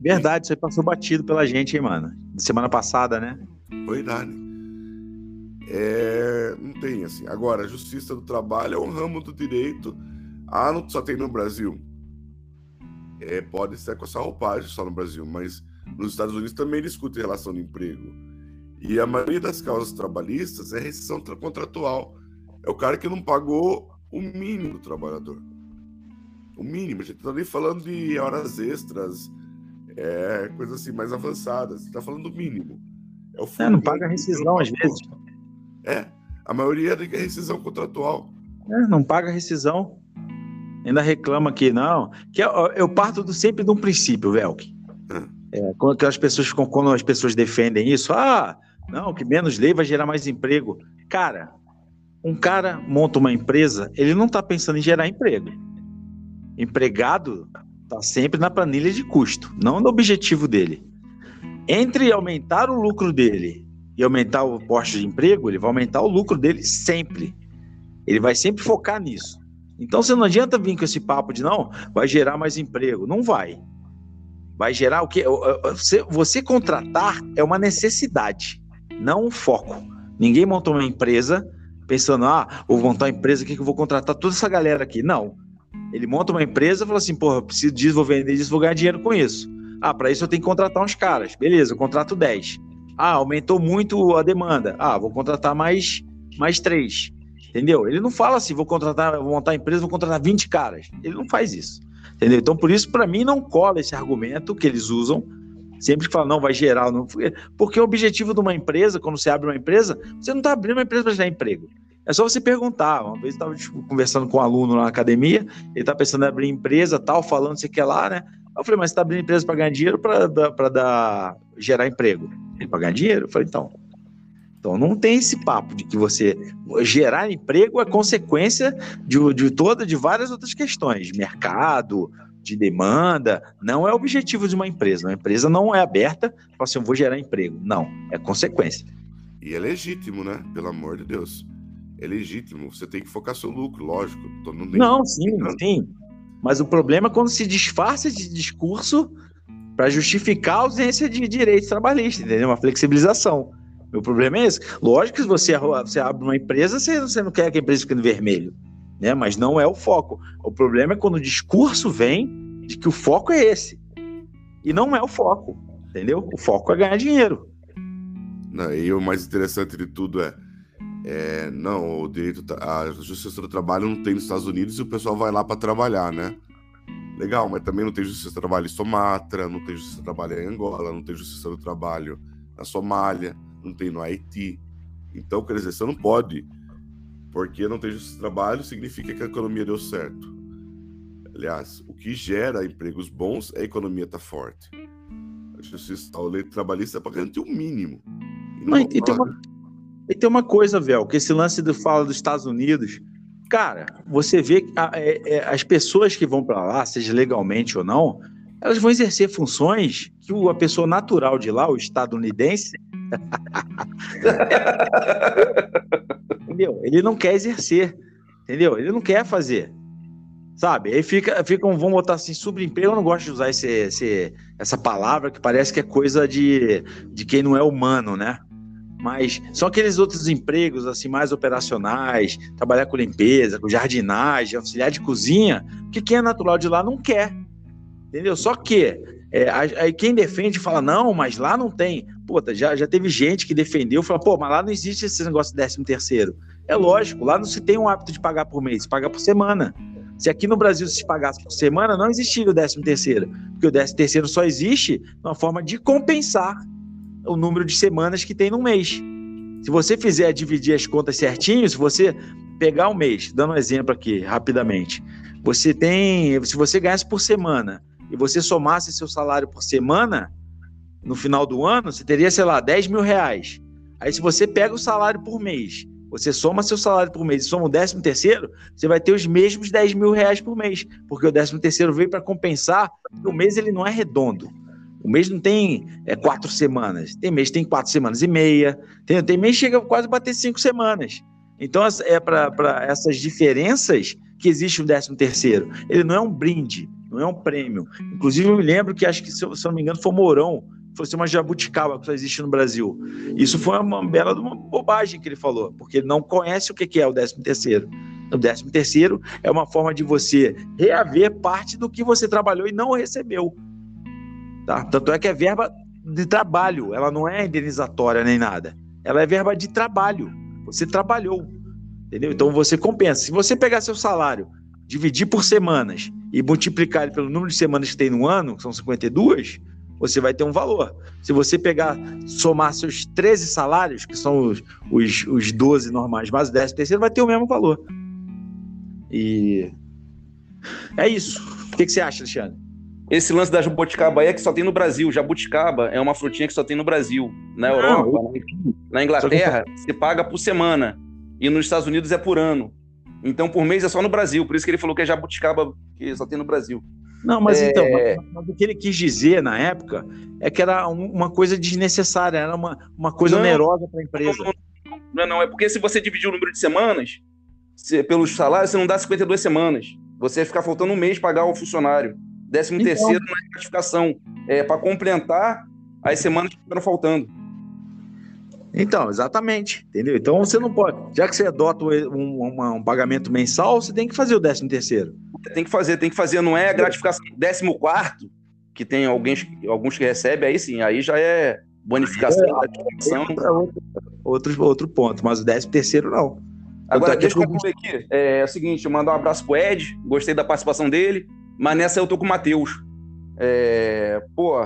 Verdade, isso aí passou batido pela gente, hein, mano? Semana passada, né? Verdade. É, não tem assim. Agora, a justiça do trabalho é um ramo do direito. Ah, não só tem no Brasil. É, pode ser com essa roupagem só no Brasil, mas nos Estados Unidos também discute relação de emprego. E a maioria das causas trabalhistas é rescisão contratual. É o cara que não pagou o mínimo do trabalhador. O mínimo. A gente está nem falando de horas extras, é, coisas assim mais avançadas. Está falando do mínimo. É, o é, não paga rescisão às vezes. É, a maioria é rescisão contratual. É, não paga rescisão. Ainda reclama que não. Que eu, eu parto do, sempre de um princípio, Velk. É. é, quando as pessoas quando as pessoas defendem isso, ah, não, que menos lei vai gerar mais emprego. Cara, um cara monta uma empresa, ele não está pensando em gerar emprego. Empregado está sempre na planilha de custo, não no objetivo dele. Entre aumentar o lucro dele e aumentar o posto de emprego, ele vai aumentar o lucro dele sempre. Ele vai sempre focar nisso. Então você não adianta vir com esse papo de não, vai gerar mais emprego. Não vai. Vai gerar o quê? Você, você contratar é uma necessidade, não um foco. Ninguém montou uma empresa pensando, ah, vou montar uma empresa aqui que eu vou contratar toda essa galera aqui. Não. Ele monta uma empresa e fala assim, porra, preciso disso, vou vender disso, vou ganhar dinheiro com isso. Ah, para isso eu tenho que contratar uns caras. Beleza, eu contrato 10. Ah, aumentou muito a demanda. Ah, vou contratar mais, mais três. Entendeu? Ele não fala assim, vou contratar, vou montar a empresa, vou contratar 20 caras. Ele não faz isso. Entendeu? Então, por isso, para mim, não cola esse argumento que eles usam. Sempre que fala, não, vai gerar. Não... Porque o objetivo de uma empresa, quando você abre uma empresa, você não está abrindo uma empresa para gerar emprego. É só você perguntar. Uma vez eu estava tipo, conversando com um aluno na academia, ele está pensando em abrir empresa, tal, falando você quer lá, né? Eu falei, mas você está abrindo empresa para ganhar dinheiro para dar, gerar emprego? Ele para ganhar dinheiro? Eu falei, então. Então não tem esse papo de que você gerar emprego é consequência de, de toda, de várias outras questões, mercado, de demanda, não é o objetivo de uma empresa. Uma empresa não é aberta para assim, eu vou gerar emprego. Não, é consequência. E é legítimo, né? Pelo amor de Deus. É legítimo. Você tem que focar seu lucro, lógico. Não, não sim, sim. Mas o problema é quando se disfarça de discurso para justificar a ausência de direitos trabalhistas, entendeu? Uma flexibilização. Meu problema é esse. Lógico que se você, você abre uma empresa, você, você não quer que a empresa fique no vermelho, né? Mas não é o foco. O problema é quando o discurso vem de que o foco é esse. E não é o foco, entendeu? O foco é ganhar dinheiro. Não, e o mais interessante de tudo é é, não, o direito, a justiça do trabalho não tem nos Estados Unidos e o pessoal vai lá para trabalhar, né? Legal, mas também não tem justiça do trabalho em Sumatra, não tem justiça do trabalho em Angola, não tem justiça do trabalho na Somália, não tem no Haiti. Então, quer dizer, você não pode, porque não tem justiça do trabalho, significa que a economia deu certo. Aliás, o que gera empregos bons é a economia estar tá forte. justiça, a lei trabalhista é para garantir o mínimo. E, não, e, tem uma, e tem uma coisa, Vel, que esse lance do fala dos Estados Unidos, cara, você vê que a, é, é, as pessoas que vão para lá, seja legalmente ou não, elas vão exercer funções que a pessoa natural de lá, o estadunidense, [LAUGHS] [LAUGHS] entendeu? Ele não quer exercer, entendeu? Ele não quer fazer. Sabe? Aí fica, ficam, vão botar assim, subemprego. Eu não gosto de usar esse, esse, essa palavra que parece que é coisa de, de quem não é humano, né? Mas são aqueles outros empregos assim mais operacionais, trabalhar com limpeza, com jardinagem, auxiliar de cozinha, que quem é natural de lá não quer. Entendeu? Só que é, aí quem defende fala, não, mas lá não tem. Pô, já, já teve gente que defendeu, falou, pô, mas lá não existe esse negócio de décimo terceiro. É lógico, lá não se tem um hábito de pagar por mês, paga por semana. Se aqui no Brasil se pagasse por semana, não existiria o 13 terceiro, porque o 13 terceiro só existe uma forma de compensar o número de semanas que tem no mês. Se você fizer dividir as contas certinho, se você pegar um mês, dando um exemplo aqui rapidamente, você tem, se você ganhasse por semana e você somasse seu salário por semana, no final do ano, você teria, sei lá, 10 mil reais. Aí se você pega o salário por mês você soma seu salário por mês e soma o décimo terceiro, você vai ter os mesmos 10 mil reais por mês, porque o décimo terceiro veio para compensar, o mês ele não é redondo. O mês não tem é, quatro semanas, tem mês tem quatro semanas e meia, tem, tem mês que chega quase a bater cinco semanas. Então é para essas diferenças que existe o décimo terceiro. Ele não é um brinde, não é um prêmio. Inclusive eu me lembro que acho que, se eu, se eu não me engano, foi Mourão fosse uma jabuticaba que só existe no Brasil. Isso foi uma bela uma bobagem que ele falou, porque ele não conhece o que é o 13 terceiro. O 13 terceiro é uma forma de você reaver parte do que você trabalhou e não recebeu. Tá? Tanto é que é verba de trabalho, ela não é indenizatória nem nada. Ela é verba de trabalho. Você trabalhou. Entendeu? Então você compensa. Se você pegar seu salário, dividir por semanas e multiplicar ele pelo número de semanas que tem no ano, que são 52, você vai ter um valor. Se você pegar, somar seus 13 salários, que são os, os, os 12 normais, mais o 10 terceiro, vai ter o mesmo valor. E é isso. O que, que você acha, Alexandre? Esse lance da jabuticaba aí é que só tem no Brasil. Jabuticaba é uma frutinha que só tem no Brasil. Na Europa, Não, eu... na Inglaterra, você paga por semana. E nos Estados Unidos é por ano. Então, por mês é só no Brasil. Por isso que ele falou que é jabuticaba que só tem no Brasil. Não, mas é... então, mas, o que ele quis dizer na época é que era uma coisa desnecessária, era uma, uma coisa não, onerosa para a empresa. Não, não, não, é porque se você dividir o número de semanas se, pelos salários, você não dá 52 semanas. Você vai ficar faltando um mês pagar o funcionário. Décimo então... terceiro na gratificação. É para complementar as semanas que ficaram faltando. Então, exatamente, entendeu? Então você não pode, já que você adota um, um, um pagamento mensal, você tem que fazer o décimo terceiro. Tem que fazer, tem que fazer, não é gratificação. Décimo quarto, que tem alguns, alguns que recebem, aí sim, aí já é bonificação, é, gratificação. Outro, outro ponto, mas o décimo terceiro não. Agora, deixa eu concluir aqui. É, é, o seguinte, eu mandar um abraço pro Ed, gostei da participação dele, mas nessa eu tô com o Matheus. É, pô,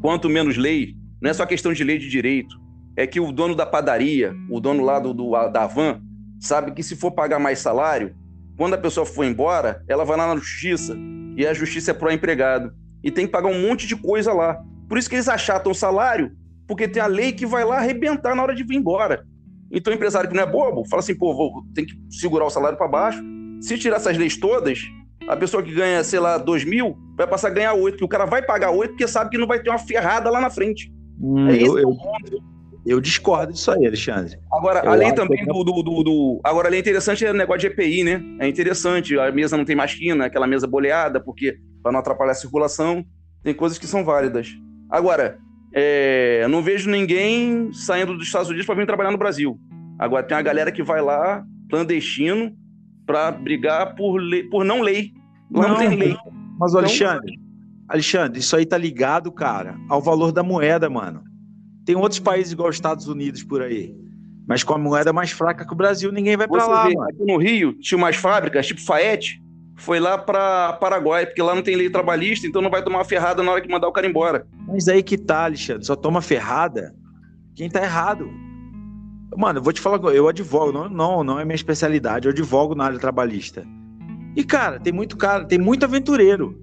quanto menos lei, não é só questão de lei de direito, é que o dono da padaria, o dono lá do, do da van, sabe que se for pagar mais salário, quando a pessoa for embora, ela vai lá na justiça e a justiça é pro empregado e tem que pagar um monte de coisa lá. Por isso que eles achatam o salário, porque tem a lei que vai lá arrebentar na hora de vir embora. Então o empresário que não é bobo, fala assim, pô, vou, tem que segurar o salário para baixo. Se tirar essas leis todas, a pessoa que ganha, sei lá, 2 mil, vai passar a ganhar 8, que o cara vai pagar 8 porque sabe que não vai ter uma ferrada lá na frente. Hum, é eu, eu, eu, discordo disso aí, Alexandre. Agora, eu além também do, do, do, do, Agora, além interessante é o negócio de EPI, né? É interessante. A mesa não tem mais quina, aquela mesa boleada, porque para não atrapalhar a circulação, tem coisas que são válidas. Agora, é, não vejo ninguém saindo dos Estados Unidos para vir trabalhar no Brasil. Agora, tem uma galera que vai lá, clandestino, para brigar por, lei, por não lei. Lá não, não tem lei. Mas, então, Alexandre, Alexandre, isso aí tá ligado, cara, ao valor da moeda, mano. Tem outros países igual os Estados Unidos por aí. Mas com a moeda mais fraca que o Brasil, ninguém vai para lá, vê, mano. Aqui no Rio, tinha umas fábricas, tipo Faete, foi lá para Paraguai, porque lá não tem lei trabalhista, então não vai tomar ferrada na hora que mandar o cara embora. Mas aí que tá, Alexandre, só toma ferrada quem tá errado. Mano, eu vou te falar, eu advogo, não, não, não é minha especialidade, eu advogo na área trabalhista. E, cara, tem muito cara, tem muito aventureiro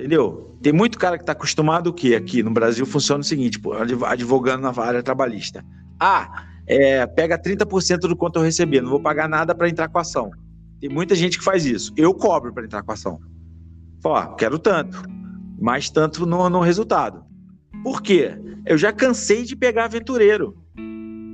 Entendeu? Tem muito cara que está acostumado o quê? Aqui no Brasil funciona o seguinte, advogando na área trabalhista. Ah, é, pega 30% do quanto eu receber, não vou pagar nada para entrar com a ação. Tem muita gente que faz isso. Eu cobro para entrar com a ação. Ó, quero tanto, mais tanto no, no resultado. Por quê? Eu já cansei de pegar aventureiro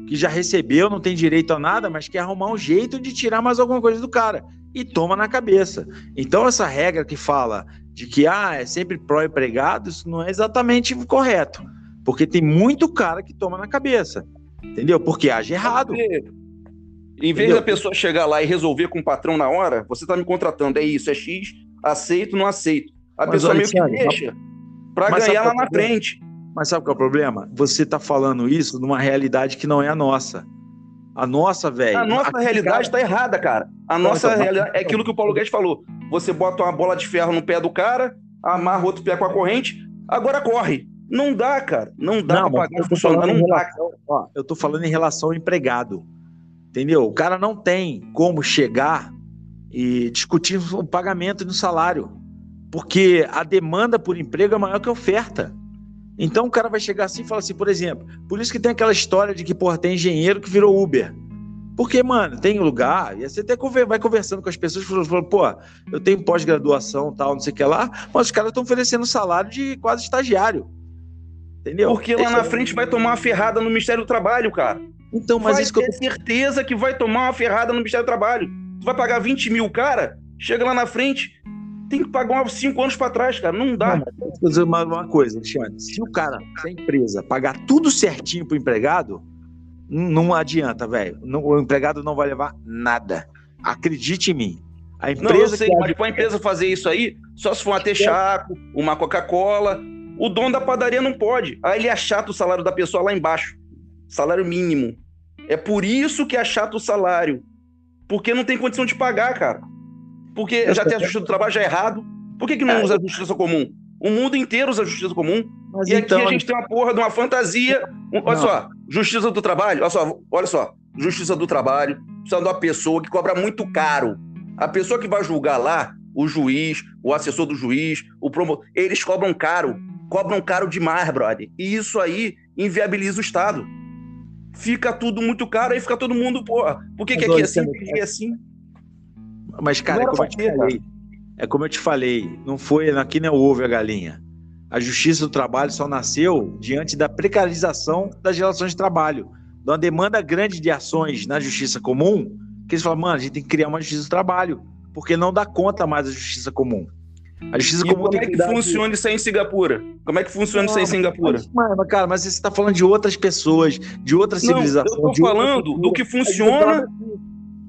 que já recebeu, não tem direito a nada, mas quer arrumar um jeito de tirar mais alguma coisa do cara e toma na cabeça. Então essa regra que fala de que ah, é sempre pró-empregado, isso não é exatamente correto, porque tem muito cara que toma na cabeça. Entendeu? Porque age errado. Em vez Entendeu? da pessoa chegar lá e resolver com o patrão na hora, você está me contratando, é isso, é X, aceito, não aceito. A mas pessoa meio que deixa para ganhar lá na frente. Mas sabe qual é o problema? Você está falando isso numa realidade que não é a nossa. A nossa, velho. A nossa realidade está errada, cara. A nossa então, realidade é aquilo que o Paulo Guedes falou. Você bota uma bola de ferro no pé do cara, amarra outro pé com a corrente, agora corre. Não dá, cara. Não dá não, pra pagar funcionário. Não relação, dá. Ó, eu tô falando em relação ao empregado. Entendeu? O cara não tem como chegar e discutir o pagamento do salário. Porque a demanda por emprego é maior que a oferta. Então o cara vai chegar assim e falar assim, por exemplo, por isso que tem aquela história de que, porra, tem engenheiro que virou Uber. Porque, mano, tem lugar, e você até vai conversando com as pessoas, falando, pô, eu tenho pós-graduação, tal, não sei o que lá, mas os caras estão oferecendo salário de quase estagiário. Entendeu? Porque lá na frente vai tomar uma ferrada no Ministério do Trabalho, cara. Então, mas vai isso ter que eu... certeza que vai tomar uma ferrada no Ministério do Trabalho. Tu vai pagar 20 mil, cara, chega lá na frente, tem que pagar uns 5 anos para trás, cara. Não dá. Não, dizer uma, uma coisa, Alexandre. Se o cara, se a empresa pagar tudo certinho pro empregado, não adianta, velho. O empregado não vai levar nada. Acredite em mim. A empresa não, sei, mas para a empresa fazer isso aí, só se for uma Texaco, uma Coca-Cola. O dono da padaria não pode. Aí ele achata o salário da pessoa lá embaixo. Salário mínimo. É por isso que achata o salário. Porque não tem condição de pagar, cara. Porque já tem a justiça do trabalho já é errado. Por que, que não é. usa a justiça comum? O mundo inteiro usa a justiça comum. Mas e então... aqui a gente tem uma porra de uma fantasia. Olha não. só, justiça do trabalho, olha só, olha só, justiça do trabalho, precisa de uma pessoa que cobra muito caro. A pessoa que vai julgar lá, o juiz, o assessor do juiz, o promotor, eles cobram caro, cobram caro demais, brother. E isso aí inviabiliza o Estado. Fica tudo muito caro, aí fica todo mundo, porra, por que, que aqui é assim, é assim? Mas, cara, é como eu te falei. É como eu te falei, não foi aqui não houve a galinha. A justiça do trabalho só nasceu diante da precarização das relações de trabalho, de uma demanda grande de ações na justiça comum, que eles falam, mano, a gente tem que criar uma justiça do trabalho, porque não dá conta mais a justiça comum. A justiça e comum como é que funciona isso aí em Singapura? Como é que funciona não, isso aí em Singapura? Mas, cara, mas você está falando de outras pessoas, de outra civilização. eu estou falando do que funciona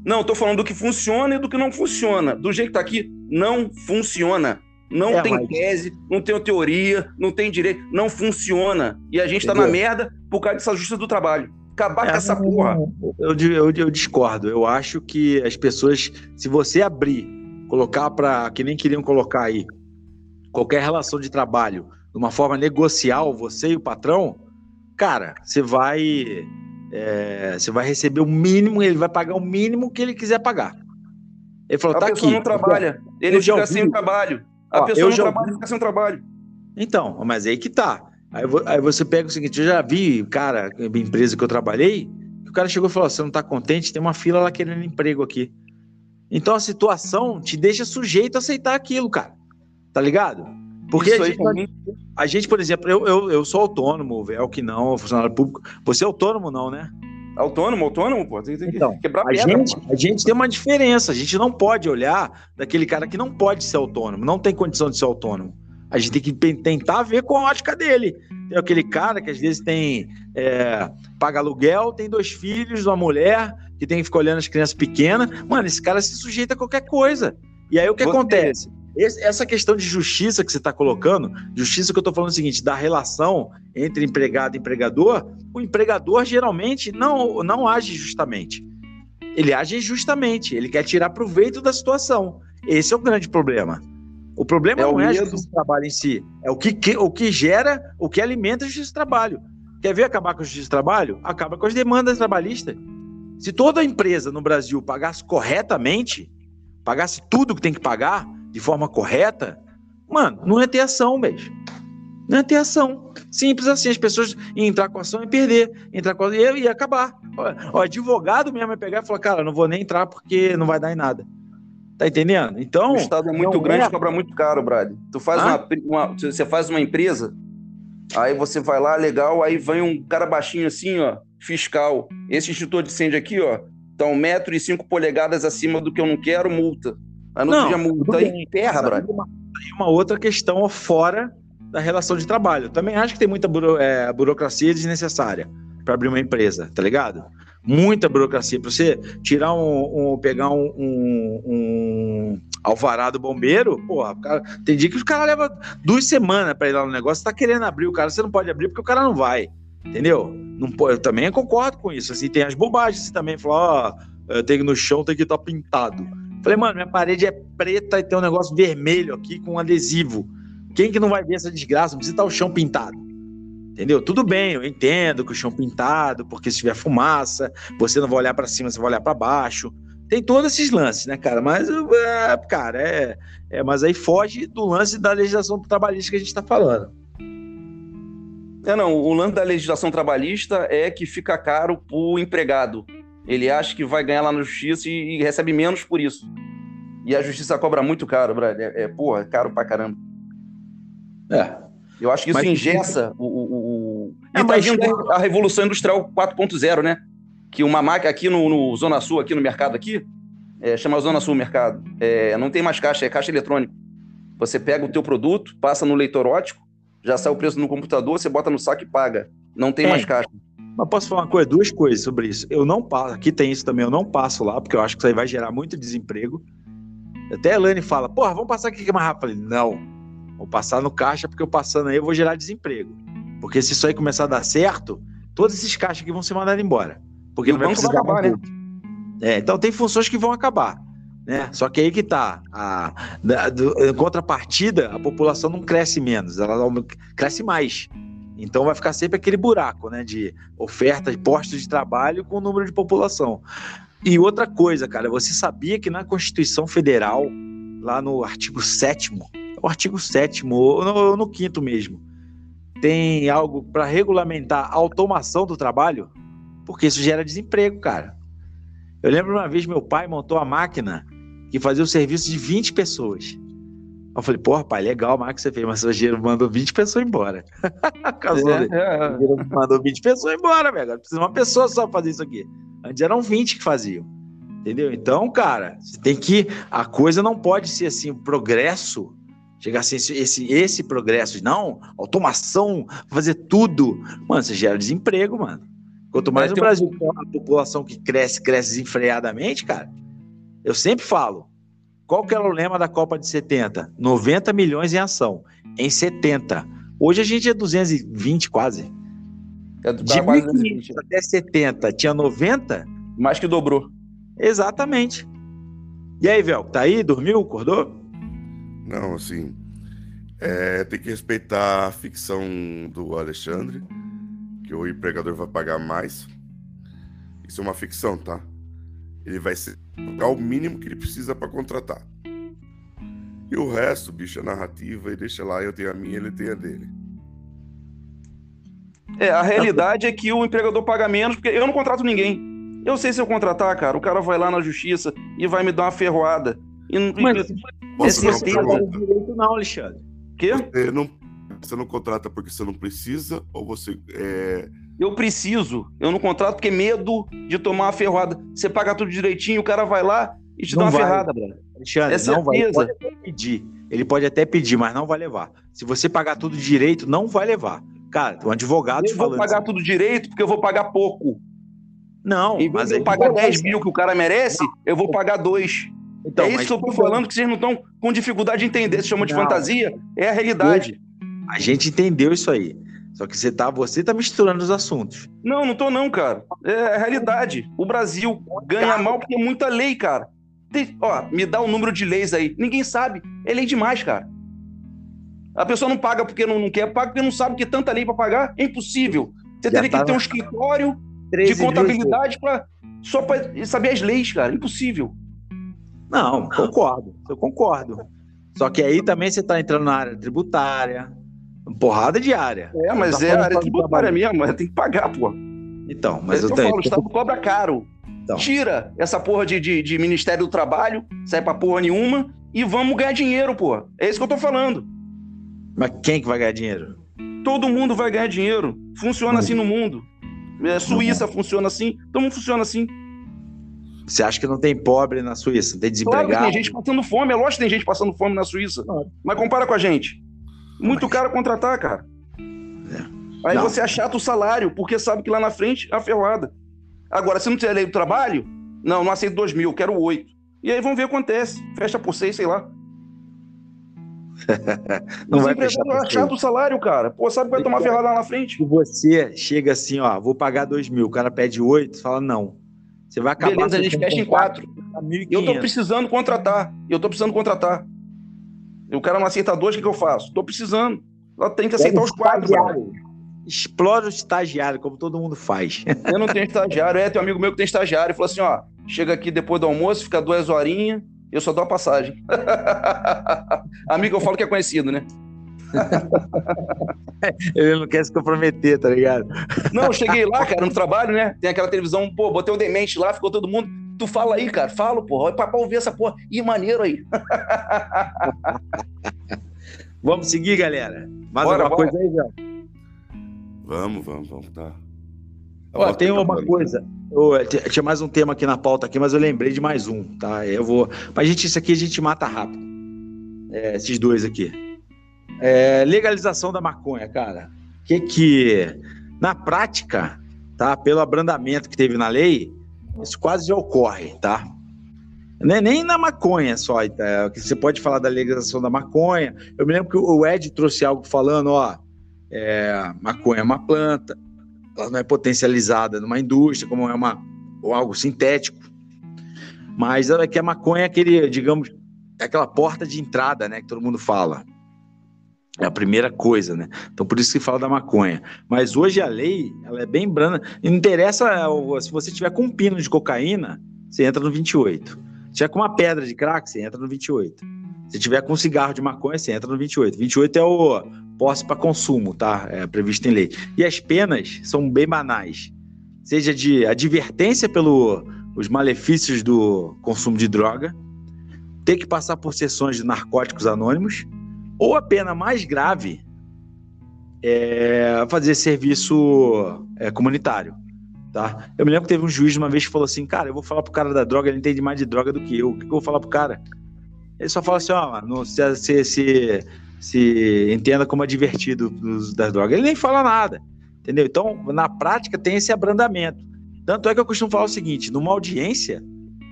não, estou falando do que funciona e do que não funciona. Do jeito que está aqui, não funciona. Não é, tem mas... tese, não tem teoria, não tem direito, não funciona. E a gente está na merda por causa dessa justiça do trabalho. Acabar é, com essa porra. Eu, eu, eu, discordo. Eu acho que as pessoas, se você abrir, colocar para. que nem queriam colocar aí, qualquer relação de trabalho, de uma forma negocial, você e o patrão, cara, você vai é, você vai receber o mínimo, ele vai pagar o mínimo que ele quiser pagar. Ele falou, a tá aqui. não trabalha, ele fica sem trabalho. A Ó, pessoa não trabalha, fica sem trabalho. Então, mas aí que tá. Aí, aí, você pega o seguinte, eu já vi, cara, empresa que eu trabalhei, o cara chegou e falou, você não tá contente? Tem uma fila lá querendo emprego aqui. Então a situação te deixa sujeito a aceitar aquilo, cara. Tá ligado? Porque a gente, a gente, por exemplo, eu, eu, eu sou autônomo, é o que não, funcionário público. Você é autônomo, não, né? Autônomo, autônomo, pô. Tem, tem então, que quebrar a, pedra, gente, a gente tem uma diferença. A gente não pode olhar daquele cara que não pode ser autônomo, não tem condição de ser autônomo. A gente tem que tentar ver com a ótica dele. Tem aquele cara que às vezes tem é, paga aluguel, tem dois filhos, uma mulher que tem que ficar olhando as crianças pequenas. Mano, esse cara se sujeita a qualquer coisa. E aí o que Você... acontece? Esse, essa questão de justiça que você está colocando, justiça que eu estou falando é o seguinte, da relação entre empregado e empregador, o empregador geralmente não, não age justamente. Ele age injustamente, ele quer tirar proveito da situação. Esse é o grande problema. O problema é não é a justiça do trabalho em si, é o que, que, o que gera, o que alimenta a justiça do trabalho. Quer ver acabar com a justiça do trabalho? Acaba com as demandas trabalhistas. Se toda empresa no Brasil pagasse corretamente, pagasse tudo que tem que pagar, de forma correta, mano, não ia ter ação, beijo. Não ia ter ação. Simples assim, as pessoas iam entrar com ação e perder. Entrar com e ia, ia acabar. O advogado mesmo ia pegar e falar, cara, não vou nem entrar porque não vai dar em nada. Tá entendendo? Então. O Estado é muito grande, é... cobra muito caro, Brad. Tu faz uma, uma, Você faz uma empresa, aí você vai lá, legal, aí vem um cara baixinho assim, ó, fiscal. Esse extintor de incêndio aqui, ó, tá um metro e cinco polegadas acima do que eu não quero, multa. Aí não, não seja multa, aí terra, Brad. Uma, uma outra questão fora da relação de trabalho. Também acho que tem muita buro, é, burocracia desnecessária para abrir uma empresa, tá ligado? Muita burocracia. Para você tirar um, um pegar um, um, um, alvará do bombeiro, porra, cara, tem dia que o cara leva duas semanas para ir lá no negócio, tá querendo abrir o cara, você não pode abrir porque o cara não vai, entendeu? Não, eu também concordo com isso. Assim, tem as bobagens, você também fala, ó, oh, tem no chão tem que estar tá pintado. Falei, mano, minha parede é preta e tem um negócio vermelho aqui com um adesivo. Quem que não vai ver essa desgraça? Não precisa estar o chão pintado. Entendeu? Tudo bem, eu entendo que o chão pintado, porque se tiver fumaça, você não vai olhar para cima, você vai olhar para baixo. Tem todos esses lances, né, cara? Mas, é, cara, é, é. Mas aí foge do lance da legislação trabalhista que a gente está falando. É, não, o lance da legislação trabalhista é que fica caro pro empregado. Ele acha que vai ganhar lá na justiça e, e recebe menos por isso. E a justiça cobra muito caro, Brad. É, é porra, é caro pra caramba. É. Eu acho que isso mas... engessa o, o, o... É, e tá vindo a Revolução Industrial 4.0, né? Que uma máquina aqui no, no, Zona Sul, aqui no mercado aqui, é, chama Zona Sul Mercado, é, não tem mais caixa, é caixa eletrônico. Você pega o teu produto, passa no leitor ótico, já sai o preço no computador, você bota no saco e paga. Não tem é. mais caixa. Mas posso falar uma coisa, duas coisas sobre isso. Eu não passo, aqui tem isso também, eu não passo lá, porque eu acho que isso aí vai gerar muito desemprego. Até a Elane fala, porra, vamos passar aqui que é mais rápido. Eu falei, não, Vou passar no caixa, porque eu passando aí eu vou gerar desemprego. Porque se isso aí começar a dar certo, todos esses caixas aqui vão ser mandados embora. Porque e não vai precisar vai acabar, né? É, então tem funções que vão acabar. Né? Só que aí que tá. A, do, em contrapartida, a população não cresce menos, ela cresce mais. Então vai ficar sempre aquele buraco né, de oferta de postos de trabalho com o número de população. E outra coisa, cara, você sabia que na Constituição Federal, lá no artigo 7 o artigo 7 ou no, no quinto mesmo, tem algo para regulamentar a automação do trabalho, porque isso gera desemprego, cara. Eu lembro uma vez meu pai montou a máquina que fazia o serviço de 20 pessoas. Eu falei, porra, pai, legal que você fez, mas o dinheiro mandou 20 pessoas embora. [LAUGHS] Casou, é, é. Mandou 20 pessoas embora, velho. Precisa uma pessoa só fazer isso aqui. Antes eram 20 que faziam. Entendeu? Então, cara, você tem que. A coisa não pode ser assim, o progresso Chegar assim, esse, esse progresso, não, automação, fazer tudo. Mano, você gera desemprego, mano. Quanto mais é, no Brasil um... a população que cresce, cresce desenfreadamente, cara. Eu sempre falo, qual que era o lema da Copa de 70? 90 milhões em ação, em 70. Hoje a gente é 220 quase. É, de 1500 até 70, tinha 90? Mais que dobrou. Exatamente. E aí, Vel, tá aí? Dormiu? Acordou? Não, assim. É, tem que respeitar a ficção do Alexandre, que o empregador vai pagar mais. Isso é uma ficção, tá? Ele vai ser o mínimo que ele precisa para contratar. E o resto, bicho, é narrativa e deixa lá, eu tenho a minha, ele tem a dele. É, a realidade é que o empregador paga menos, porque eu não contrato ninguém. Eu sei se eu contratar, cara, o cara vai lá na justiça e vai me dar uma ferroada. E, Mas, é certeza não direito não, Alexandre. Quê? Você não, você não contrata porque você não precisa ou você é... Eu preciso. Eu não contrato porque medo de tomar uma ferrada. Você paga tudo direitinho, o cara vai lá e te não dá uma vai. ferrada, Bruno. Alexandre, é não vai. Ele pode até pedir. Ele pode até pedir, mas não vai levar. Se você pagar tudo direito, não vai levar. Cara, um advogado eu falando. Eu vou pagar assim. tudo direito porque eu vou pagar pouco. Não, em vez mas de eu pagar 10 mil que o cara merece, não. eu vou pagar dois. Então, é isso que eu tô falando, que vocês não estão com dificuldade de entender. Se chama de não. fantasia, é a realidade. A gente entendeu isso aí. Só que você tá, você tá misturando os assuntos. Não, não tô não, cara. É a realidade. O Brasil ganha mal porque é muita lei, cara. Tem, ó, me dá o um número de leis aí. Ninguém sabe. É lei demais, cara. A pessoa não paga porque não, não quer, paga porque não sabe que é tanta lei para pagar. É impossível. Você Já teria que ter um escritório de contabilidade para só para saber as leis, cara. Impossível. Não, concordo. Eu concordo. Só que aí também você está entrando na área tributária, porrada de área. É, mas Tá é área tributária mesmo, mas tem que pagar, pô. Então, Mas eu eu tenho. falo, o Estado cobra caro. Então. Tira essa porra de, de, de Ministério do Trabalho, sai pra porra nenhuma, e vamos ganhar dinheiro, pô. É isso que eu tô falando. Mas quem que vai ganhar dinheiro? Todo mundo vai ganhar dinheiro. Funciona Não. assim no mundo. É, Suíça funciona assim, todo mundo funciona assim. Você acha que não tem pobre na Suíça? Não tem Claro que desempregado? tem gente passando fome, é lógico que tem gente passando fome na Suíça. Claro. Mas compara com a gente. Muito Mas- caro contratar, cara. É. Aí Não. você achata o salário, porque sabe que lá na frente é a ferrada. Agora, se não tiver lei do trabalho, não, não aceito dois mil, quero oito. E aí vamos ver o que acontece. Fecha por seis, sei lá. [LAUGHS] Não Os vai empresários fechar por seis. achata o salário, cara. Pô, sabe que vai tomar ferrada lá na frente. Você chega assim, ó, vou pagar dois mil, o cara pede oito, você fala não. Você vai acabar Beleza, a gente fecha em contrato quatro. a Eu tô 1.500. precisando contratar. Eu tô precisando contratar. O cara não aceita dois, o que, que eu faço? Tô precisando. Ela tem que aceitar os quatro. Explora o estagiário, como todo mundo faz. [LAUGHS] Eu não tenho estagiário. É, tem um amigo meu que tem estagiário. Ele falou assim: ó, chega aqui depois do almoço, fica duas horinhas, eu só dou a passagem. [LAUGHS] amigo, eu falo que é conhecido, né? [LAUGHS] Ele não quer se comprometer, tá ligado? Não, eu cheguei lá, cara, no trabalho, né? Tem aquela televisão, pô, botei o demente lá, ficou todo mundo. Tu fala aí, cara, falo, porra. Pra, pra ouvir essa porra. Ih, maneiro aí. [LAUGHS] Vamos seguir, galera? Mais Bora, alguma bora. coisa aí, João? Vamos, vamos, vamos, tá. Ó, tem uma coisa. T- tinha mais um tema aqui na pauta aqui, mas eu lembrei de mais um, tá? Eu vou. Mas, gente, isso aqui a gente mata rápido. É, esses dois aqui. É, legalização da maconha, cara. Que que. Na prática, tá? Pelo abrandamento que teve na lei, isso quase já ocorre, tá? É nem na maconha só, tá? que você pode falar da legalização da maconha. Eu me lembro que o Ed trouxe algo falando, ó, é, maconha é uma planta, ela não é potencializada numa indústria, como é uma, ou algo sintético. Mas é que a maconha é aquele, digamos, é aquela porta de entrada, né, que todo mundo fala. É a primeira coisa, né? Então por isso que fala da maconha. Mas hoje a lei, ela é bem branda. Não interessa o- se você tiver com um pino de cocaína, você entra no 28. Se tiver com uma pedra de crack, você entra no 28. Se tiver com um cigarro de maconha, você entra no 28. 28 é o posse para consumo, tá? É previsto em lei. E as penas são bem banais. Seja de advertência pelos malefícios do consumo de droga, ter que passar por sessões de narcóticos anônimos, ou a pena mais grave é fazer serviço é, comunitário. Tá? Eu me lembro que teve um juiz uma vez que falou assim: Cara, eu vou falar pro cara da droga, ele entende mais de droga do que eu. O que, que eu vou falar pro cara? Ele só fala assim: Ó, se, se, se, se entenda como é divertido das drogas. Ele nem fala nada. Entendeu? Então, na prática, tem esse abrandamento. Tanto é que eu costumo falar o seguinte: numa audiência,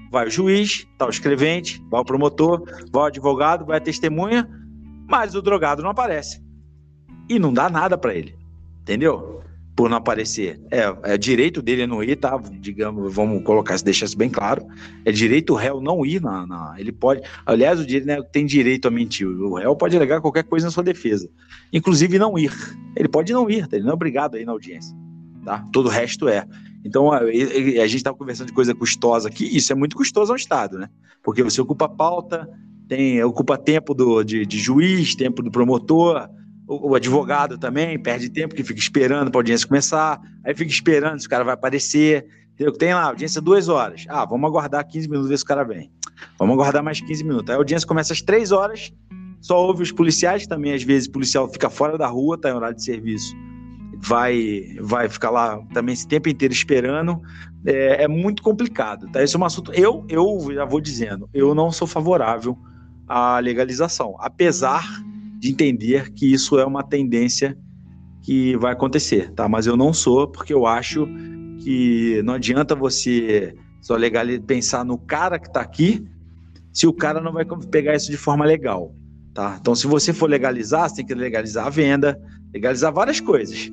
vai o juiz, tá o escrevente, vai o promotor, vai o advogado, vai a testemunha, mas o drogado não aparece. E não dá nada para ele. Entendeu? Por não aparecer. É, é direito dele não ir, tá? Digamos, vamos colocar, deixar isso bem claro. É direito o réu não ir na. na- ele pode. Aliás, o direito né, tem direito a mentir. O réu pode alegar qualquer coisa na sua defesa. Inclusive não ir. Ele pode não ir, tá? ele não é obrigado a ir na audiência. Tá? Todo o resto é. Então, a, a gente estava conversando de coisa custosa aqui, isso é muito custoso ao Estado, né? Porque você ocupa pauta, tem, ocupa tempo do, de, de juiz, tempo do promotor, o, o advogado também perde tempo, que fica esperando para a audiência começar, aí fica esperando se o cara vai aparecer. Entendeu? Tem lá, audiência duas horas. Ah, vamos aguardar 15 minutos ver se o cara vem. Vamos aguardar mais 15 minutos. Aí a audiência começa às três horas, só ouve os policiais também, às vezes o policial fica fora da rua, tá em horário de serviço vai vai ficar lá também esse tempo inteiro esperando é, é muito complicado tá esse é um assunto eu eu já vou dizendo eu não sou favorável à legalização. Apesar de entender que isso é uma tendência que vai acontecer tá? Mas eu não sou porque eu acho que não adianta você só legal pensar no cara que está aqui se o cara não vai pegar isso de forma legal tá? Então se você for legalizar você tem que legalizar a venda legalizar várias coisas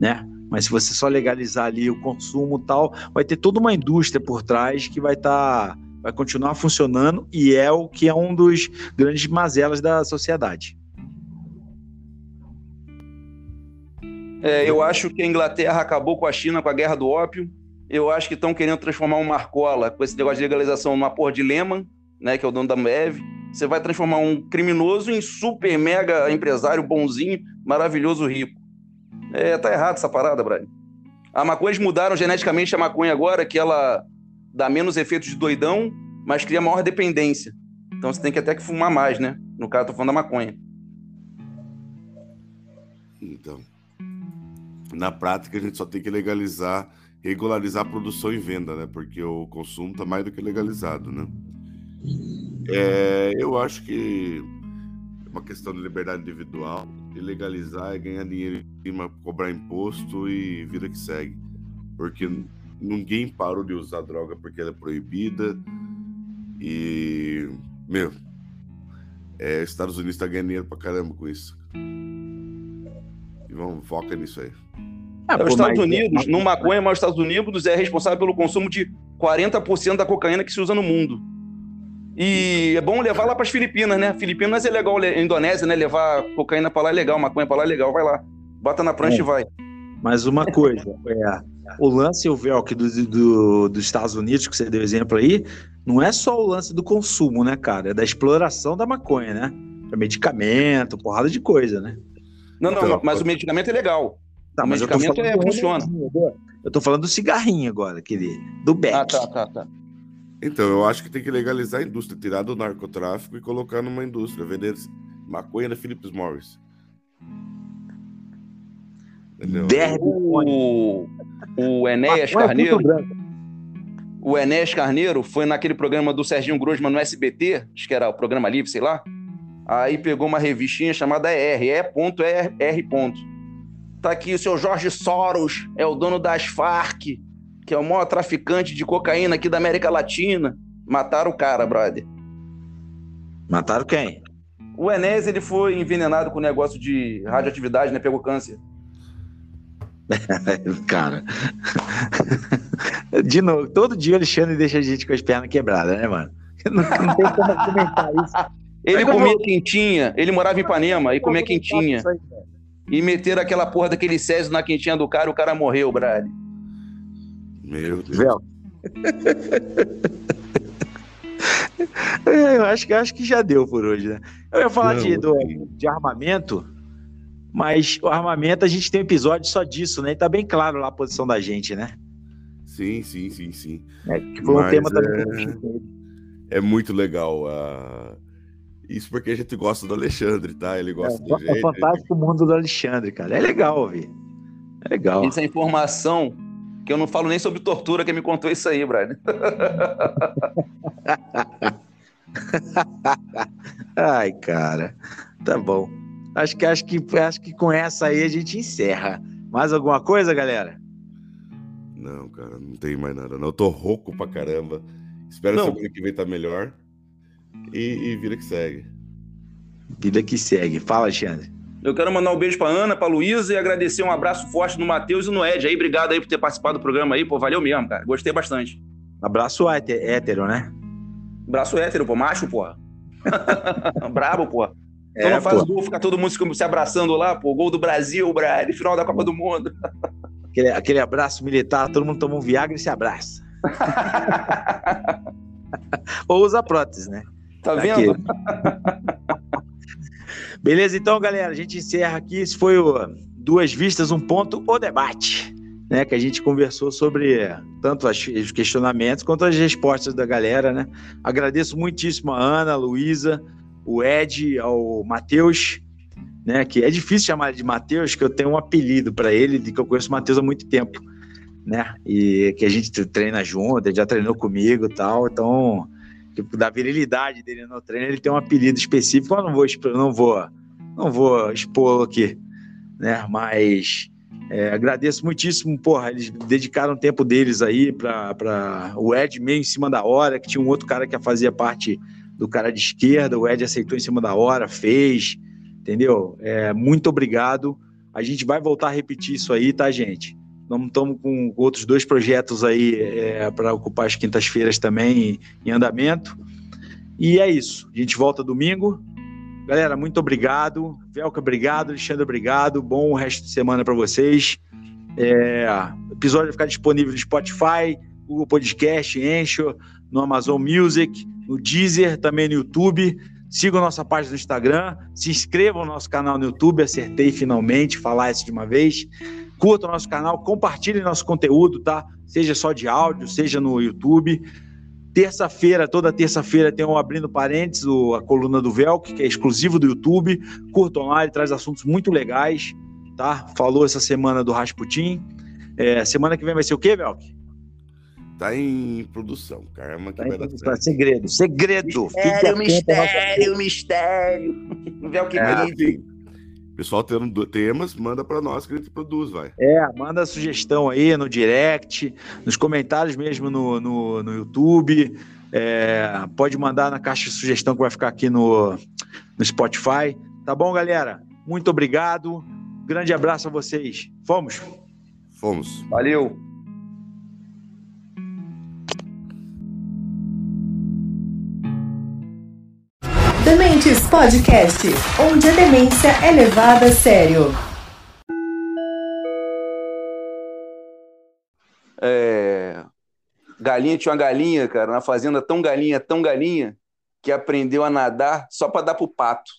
né? Mas se você só legalizar ali o consumo e tal, vai ter toda uma indústria por trás que vai estar, vai continuar funcionando e é o que é um dos grandes mazelas da sociedade. É, eu acho que a Inglaterra acabou com a China com a guerra do ópio. Eu acho que estão querendo transformar o Marcola com esse negócio de legalização numa porra de Lehman, né, que é o dono da Ambev. você vai transformar um criminoso em super mega empresário bonzinho, maravilhoso, rico. É, tá errado essa parada, Brian. A maconha, eles mudaram geneticamente a maconha agora, que ela dá menos efeitos de doidão, mas cria maior dependência. Então você tem que até que fumar mais, né? No caso, tô falando da maconha. Então, na prática, a gente só tem que legalizar, regularizar a produção e venda, né? Porque o consumo tá mais do que legalizado, né? É, eu acho que é uma questão de liberdade individual, e legalizar é ganhar dinheiro em cima, cobrar imposto e vida que segue. Porque ninguém parou de usar droga porque ela é proibida. E, meu, é, Estados Unidos está ganhando dinheiro pra caramba com isso. E vamos, foca nisso aí. É, os Estados Unidos, no maconha, mas os Estados Unidos é responsável pelo consumo de 40% da cocaína que se usa no mundo. E é bom levar lá para as Filipinas, né? Filipinas é legal, Indonésia, né? Levar cocaína para lá é legal, maconha para lá é legal, vai lá. Bota na prancha é. e vai. Mas uma coisa, é, o lance o Velk do, do, dos Estados Unidos, que você deu exemplo aí, não é só o lance do consumo, né, cara? É da exploração da maconha, né? É medicamento, porrada de coisa, né? Não, não, então, mas o medicamento é legal. Tá, o medicamento é, funciona. Eu tô falando do cigarrinho agora, aquele, do Beck. Ah, tá, tá, tá. Então, eu acho que tem que legalizar a indústria, tirar do narcotráfico e colocar numa indústria, vender maconha da Philips Morris. O, o Enéas Carneiro. O Enéas Carneiro foi naquele programa do Serginho Grosman no SBT, acho que era o programa livre, sei lá. Aí pegou uma revistinha chamada ER, E.R. Tá aqui o seu Jorge Soros, é o dono das Farc que é o maior traficante de cocaína aqui da América Latina. Mataram o cara, brother. Mataram quem? O Enéas, ele foi envenenado com negócio de radioatividade, né? Pegou câncer. [LAUGHS] cara. De novo, todo dia o Alexandre deixa a gente com as pernas quebradas, né, mano? [LAUGHS] Não, não tem como comentar isso. Ele comia quentinha, ele morava em Ipanema e comia quentinha. E meteram aquela porra daquele Césio na quentinha do cara e o cara morreu, brother. Meu Deus. [LAUGHS] É, eu acho que, acho que já deu por hoje, né? Eu ia falar Não, de, do, de armamento, mas o armamento a gente tem um episódio só disso, né? E tá bem claro lá a posição da gente, né? Sim, sim, sim, sim. É, que foi mas um tema é... também. É muito legal. Uh... Isso porque a gente gosta do Alexandre, tá? Ele gosta é, do jeito. É fantástico o mundo do Alexandre, cara. É legal ouvir. É legal. Essa informação que eu não falo nem sobre tortura, que me contou isso aí, Brian. [LAUGHS] Ai, cara. Tá bom. Acho que, acho, que, acho que com essa aí a gente encerra. Mais alguma coisa, galera? Não, cara, não tem mais nada. Não, eu tô rouco pra caramba. Espero não. semana que vem tá melhor. E, e vida que segue. Vida que segue. Fala, Alexandre. Eu quero mandar um beijo pra Ana, pra Luísa e agradecer um abraço forte no Matheus e no Ed aí. Obrigado aí por ter participado do programa aí, pô. Valeu mesmo, cara. Gostei bastante. Abraço hétero, né? Abraço hétero, pô. Macho, porra. [LAUGHS] Brabo, pô. Então é, não faz pô. gol, fica todo mundo se abraçando lá, pô. Gol do Brasil, Brad, [LAUGHS] final da Copa do Mundo. aquele, aquele abraço militar, todo mundo toma um Viagra e se abraça. [LAUGHS] Ou usa prótese, né? Tá vendo? [LAUGHS] Beleza, então, galera, a gente encerra aqui. Esse foi o Duas Vistas, um ponto, o debate. Né, que a gente conversou sobre tanto os questionamentos quanto as respostas da galera, né? Agradeço muitíssimo a Ana, a Luísa, o Ed, ao Matheus, né? Que é difícil chamar de Matheus, que eu tenho um apelido para ele, de que eu conheço o Matheus há muito tempo, né? E que a gente treina junto, ele já treinou comigo e tal, então tipo, da virilidade dele no treino, ele tem um apelido específico, eu não vou, não vou, não vou expô-lo aqui, né? Mas é, agradeço muitíssimo, porra, eles dedicaram tempo deles aí para o Ed meio em cima da hora, que tinha um outro cara que fazia parte do cara de esquerda, o Ed aceitou em cima da hora, fez, entendeu? É, muito obrigado. A gente vai voltar a repetir isso aí, tá, gente? Estamos com outros dois projetos aí é, para ocupar as quintas-feiras também em andamento. E é isso. A gente volta domingo. Galera, muito obrigado. Velca, obrigado. Alexandre, obrigado. Bom resto de semana para vocês. É, o episódio vai ficar disponível no Spotify, Google Podcast, Encho, no Amazon Music, no Deezer, também no YouTube. sigam nossa página no Instagram, se inscrevam no nosso canal no YouTube, acertei finalmente falar isso de uma vez. Curtam nosso canal, compartilhem nosso conteúdo, tá? Seja só de áudio, seja no YouTube. Terça-feira, toda terça-feira, tem o Abrindo Parênteses, o, a coluna do Velk, que é exclusivo do YouTube. Curtam lá, ele traz assuntos muito legais, tá? Falou essa semana do Rasputin. É, semana que vem vai ser o quê, Velk? Tá em produção, caramba, que tá vai dar certo. Segredo, segredo. Mistério, mistério, mistério. [LAUGHS] Vê o que é, enfim, Pessoal tendo temas, manda para nós que a gente produz, vai. É, manda sugestão aí no direct, nos comentários mesmo no, no, no YouTube. É, pode mandar na caixa de sugestão que vai ficar aqui no, no Spotify. Tá bom, galera? Muito obrigado. Grande abraço a vocês. Fomos? Fomos. Valeu. Dementes Podcast, onde a demência é levada a sério. É... Galinha tinha uma galinha, cara, na fazenda tão galinha, tão galinha, que aprendeu a nadar só para dar pro pato.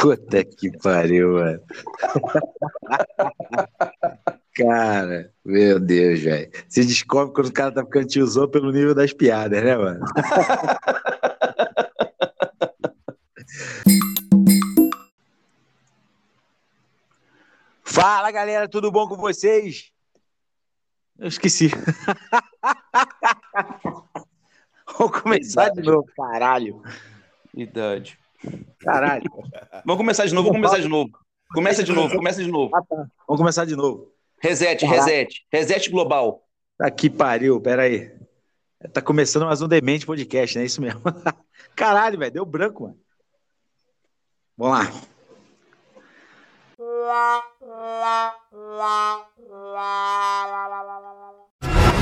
Puta que pariu, mano. [LAUGHS] Cara, meu Deus, velho. Se descobre quando o cara tá ficando tiozão pelo nível das piadas, né, mano? [LAUGHS] Fala, galera, tudo bom com vocês? Eu esqueci. [LAUGHS] Vamos começar Idade. de novo, caralho. Idade. Caralho. Vamos começar de novo, vamos começar de novo. Começa de novo, começa de novo. Ah, tá. Vamos começar de novo. Reset, reset. Reset global. Tá que pariu, peraí. Tá começando mais um Demente Podcast, né? Isso mesmo. [LAUGHS] Caralho, velho, deu branco, mano. Vamos lá.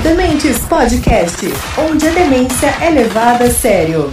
Dementes Podcast, onde a demência é levada a sério.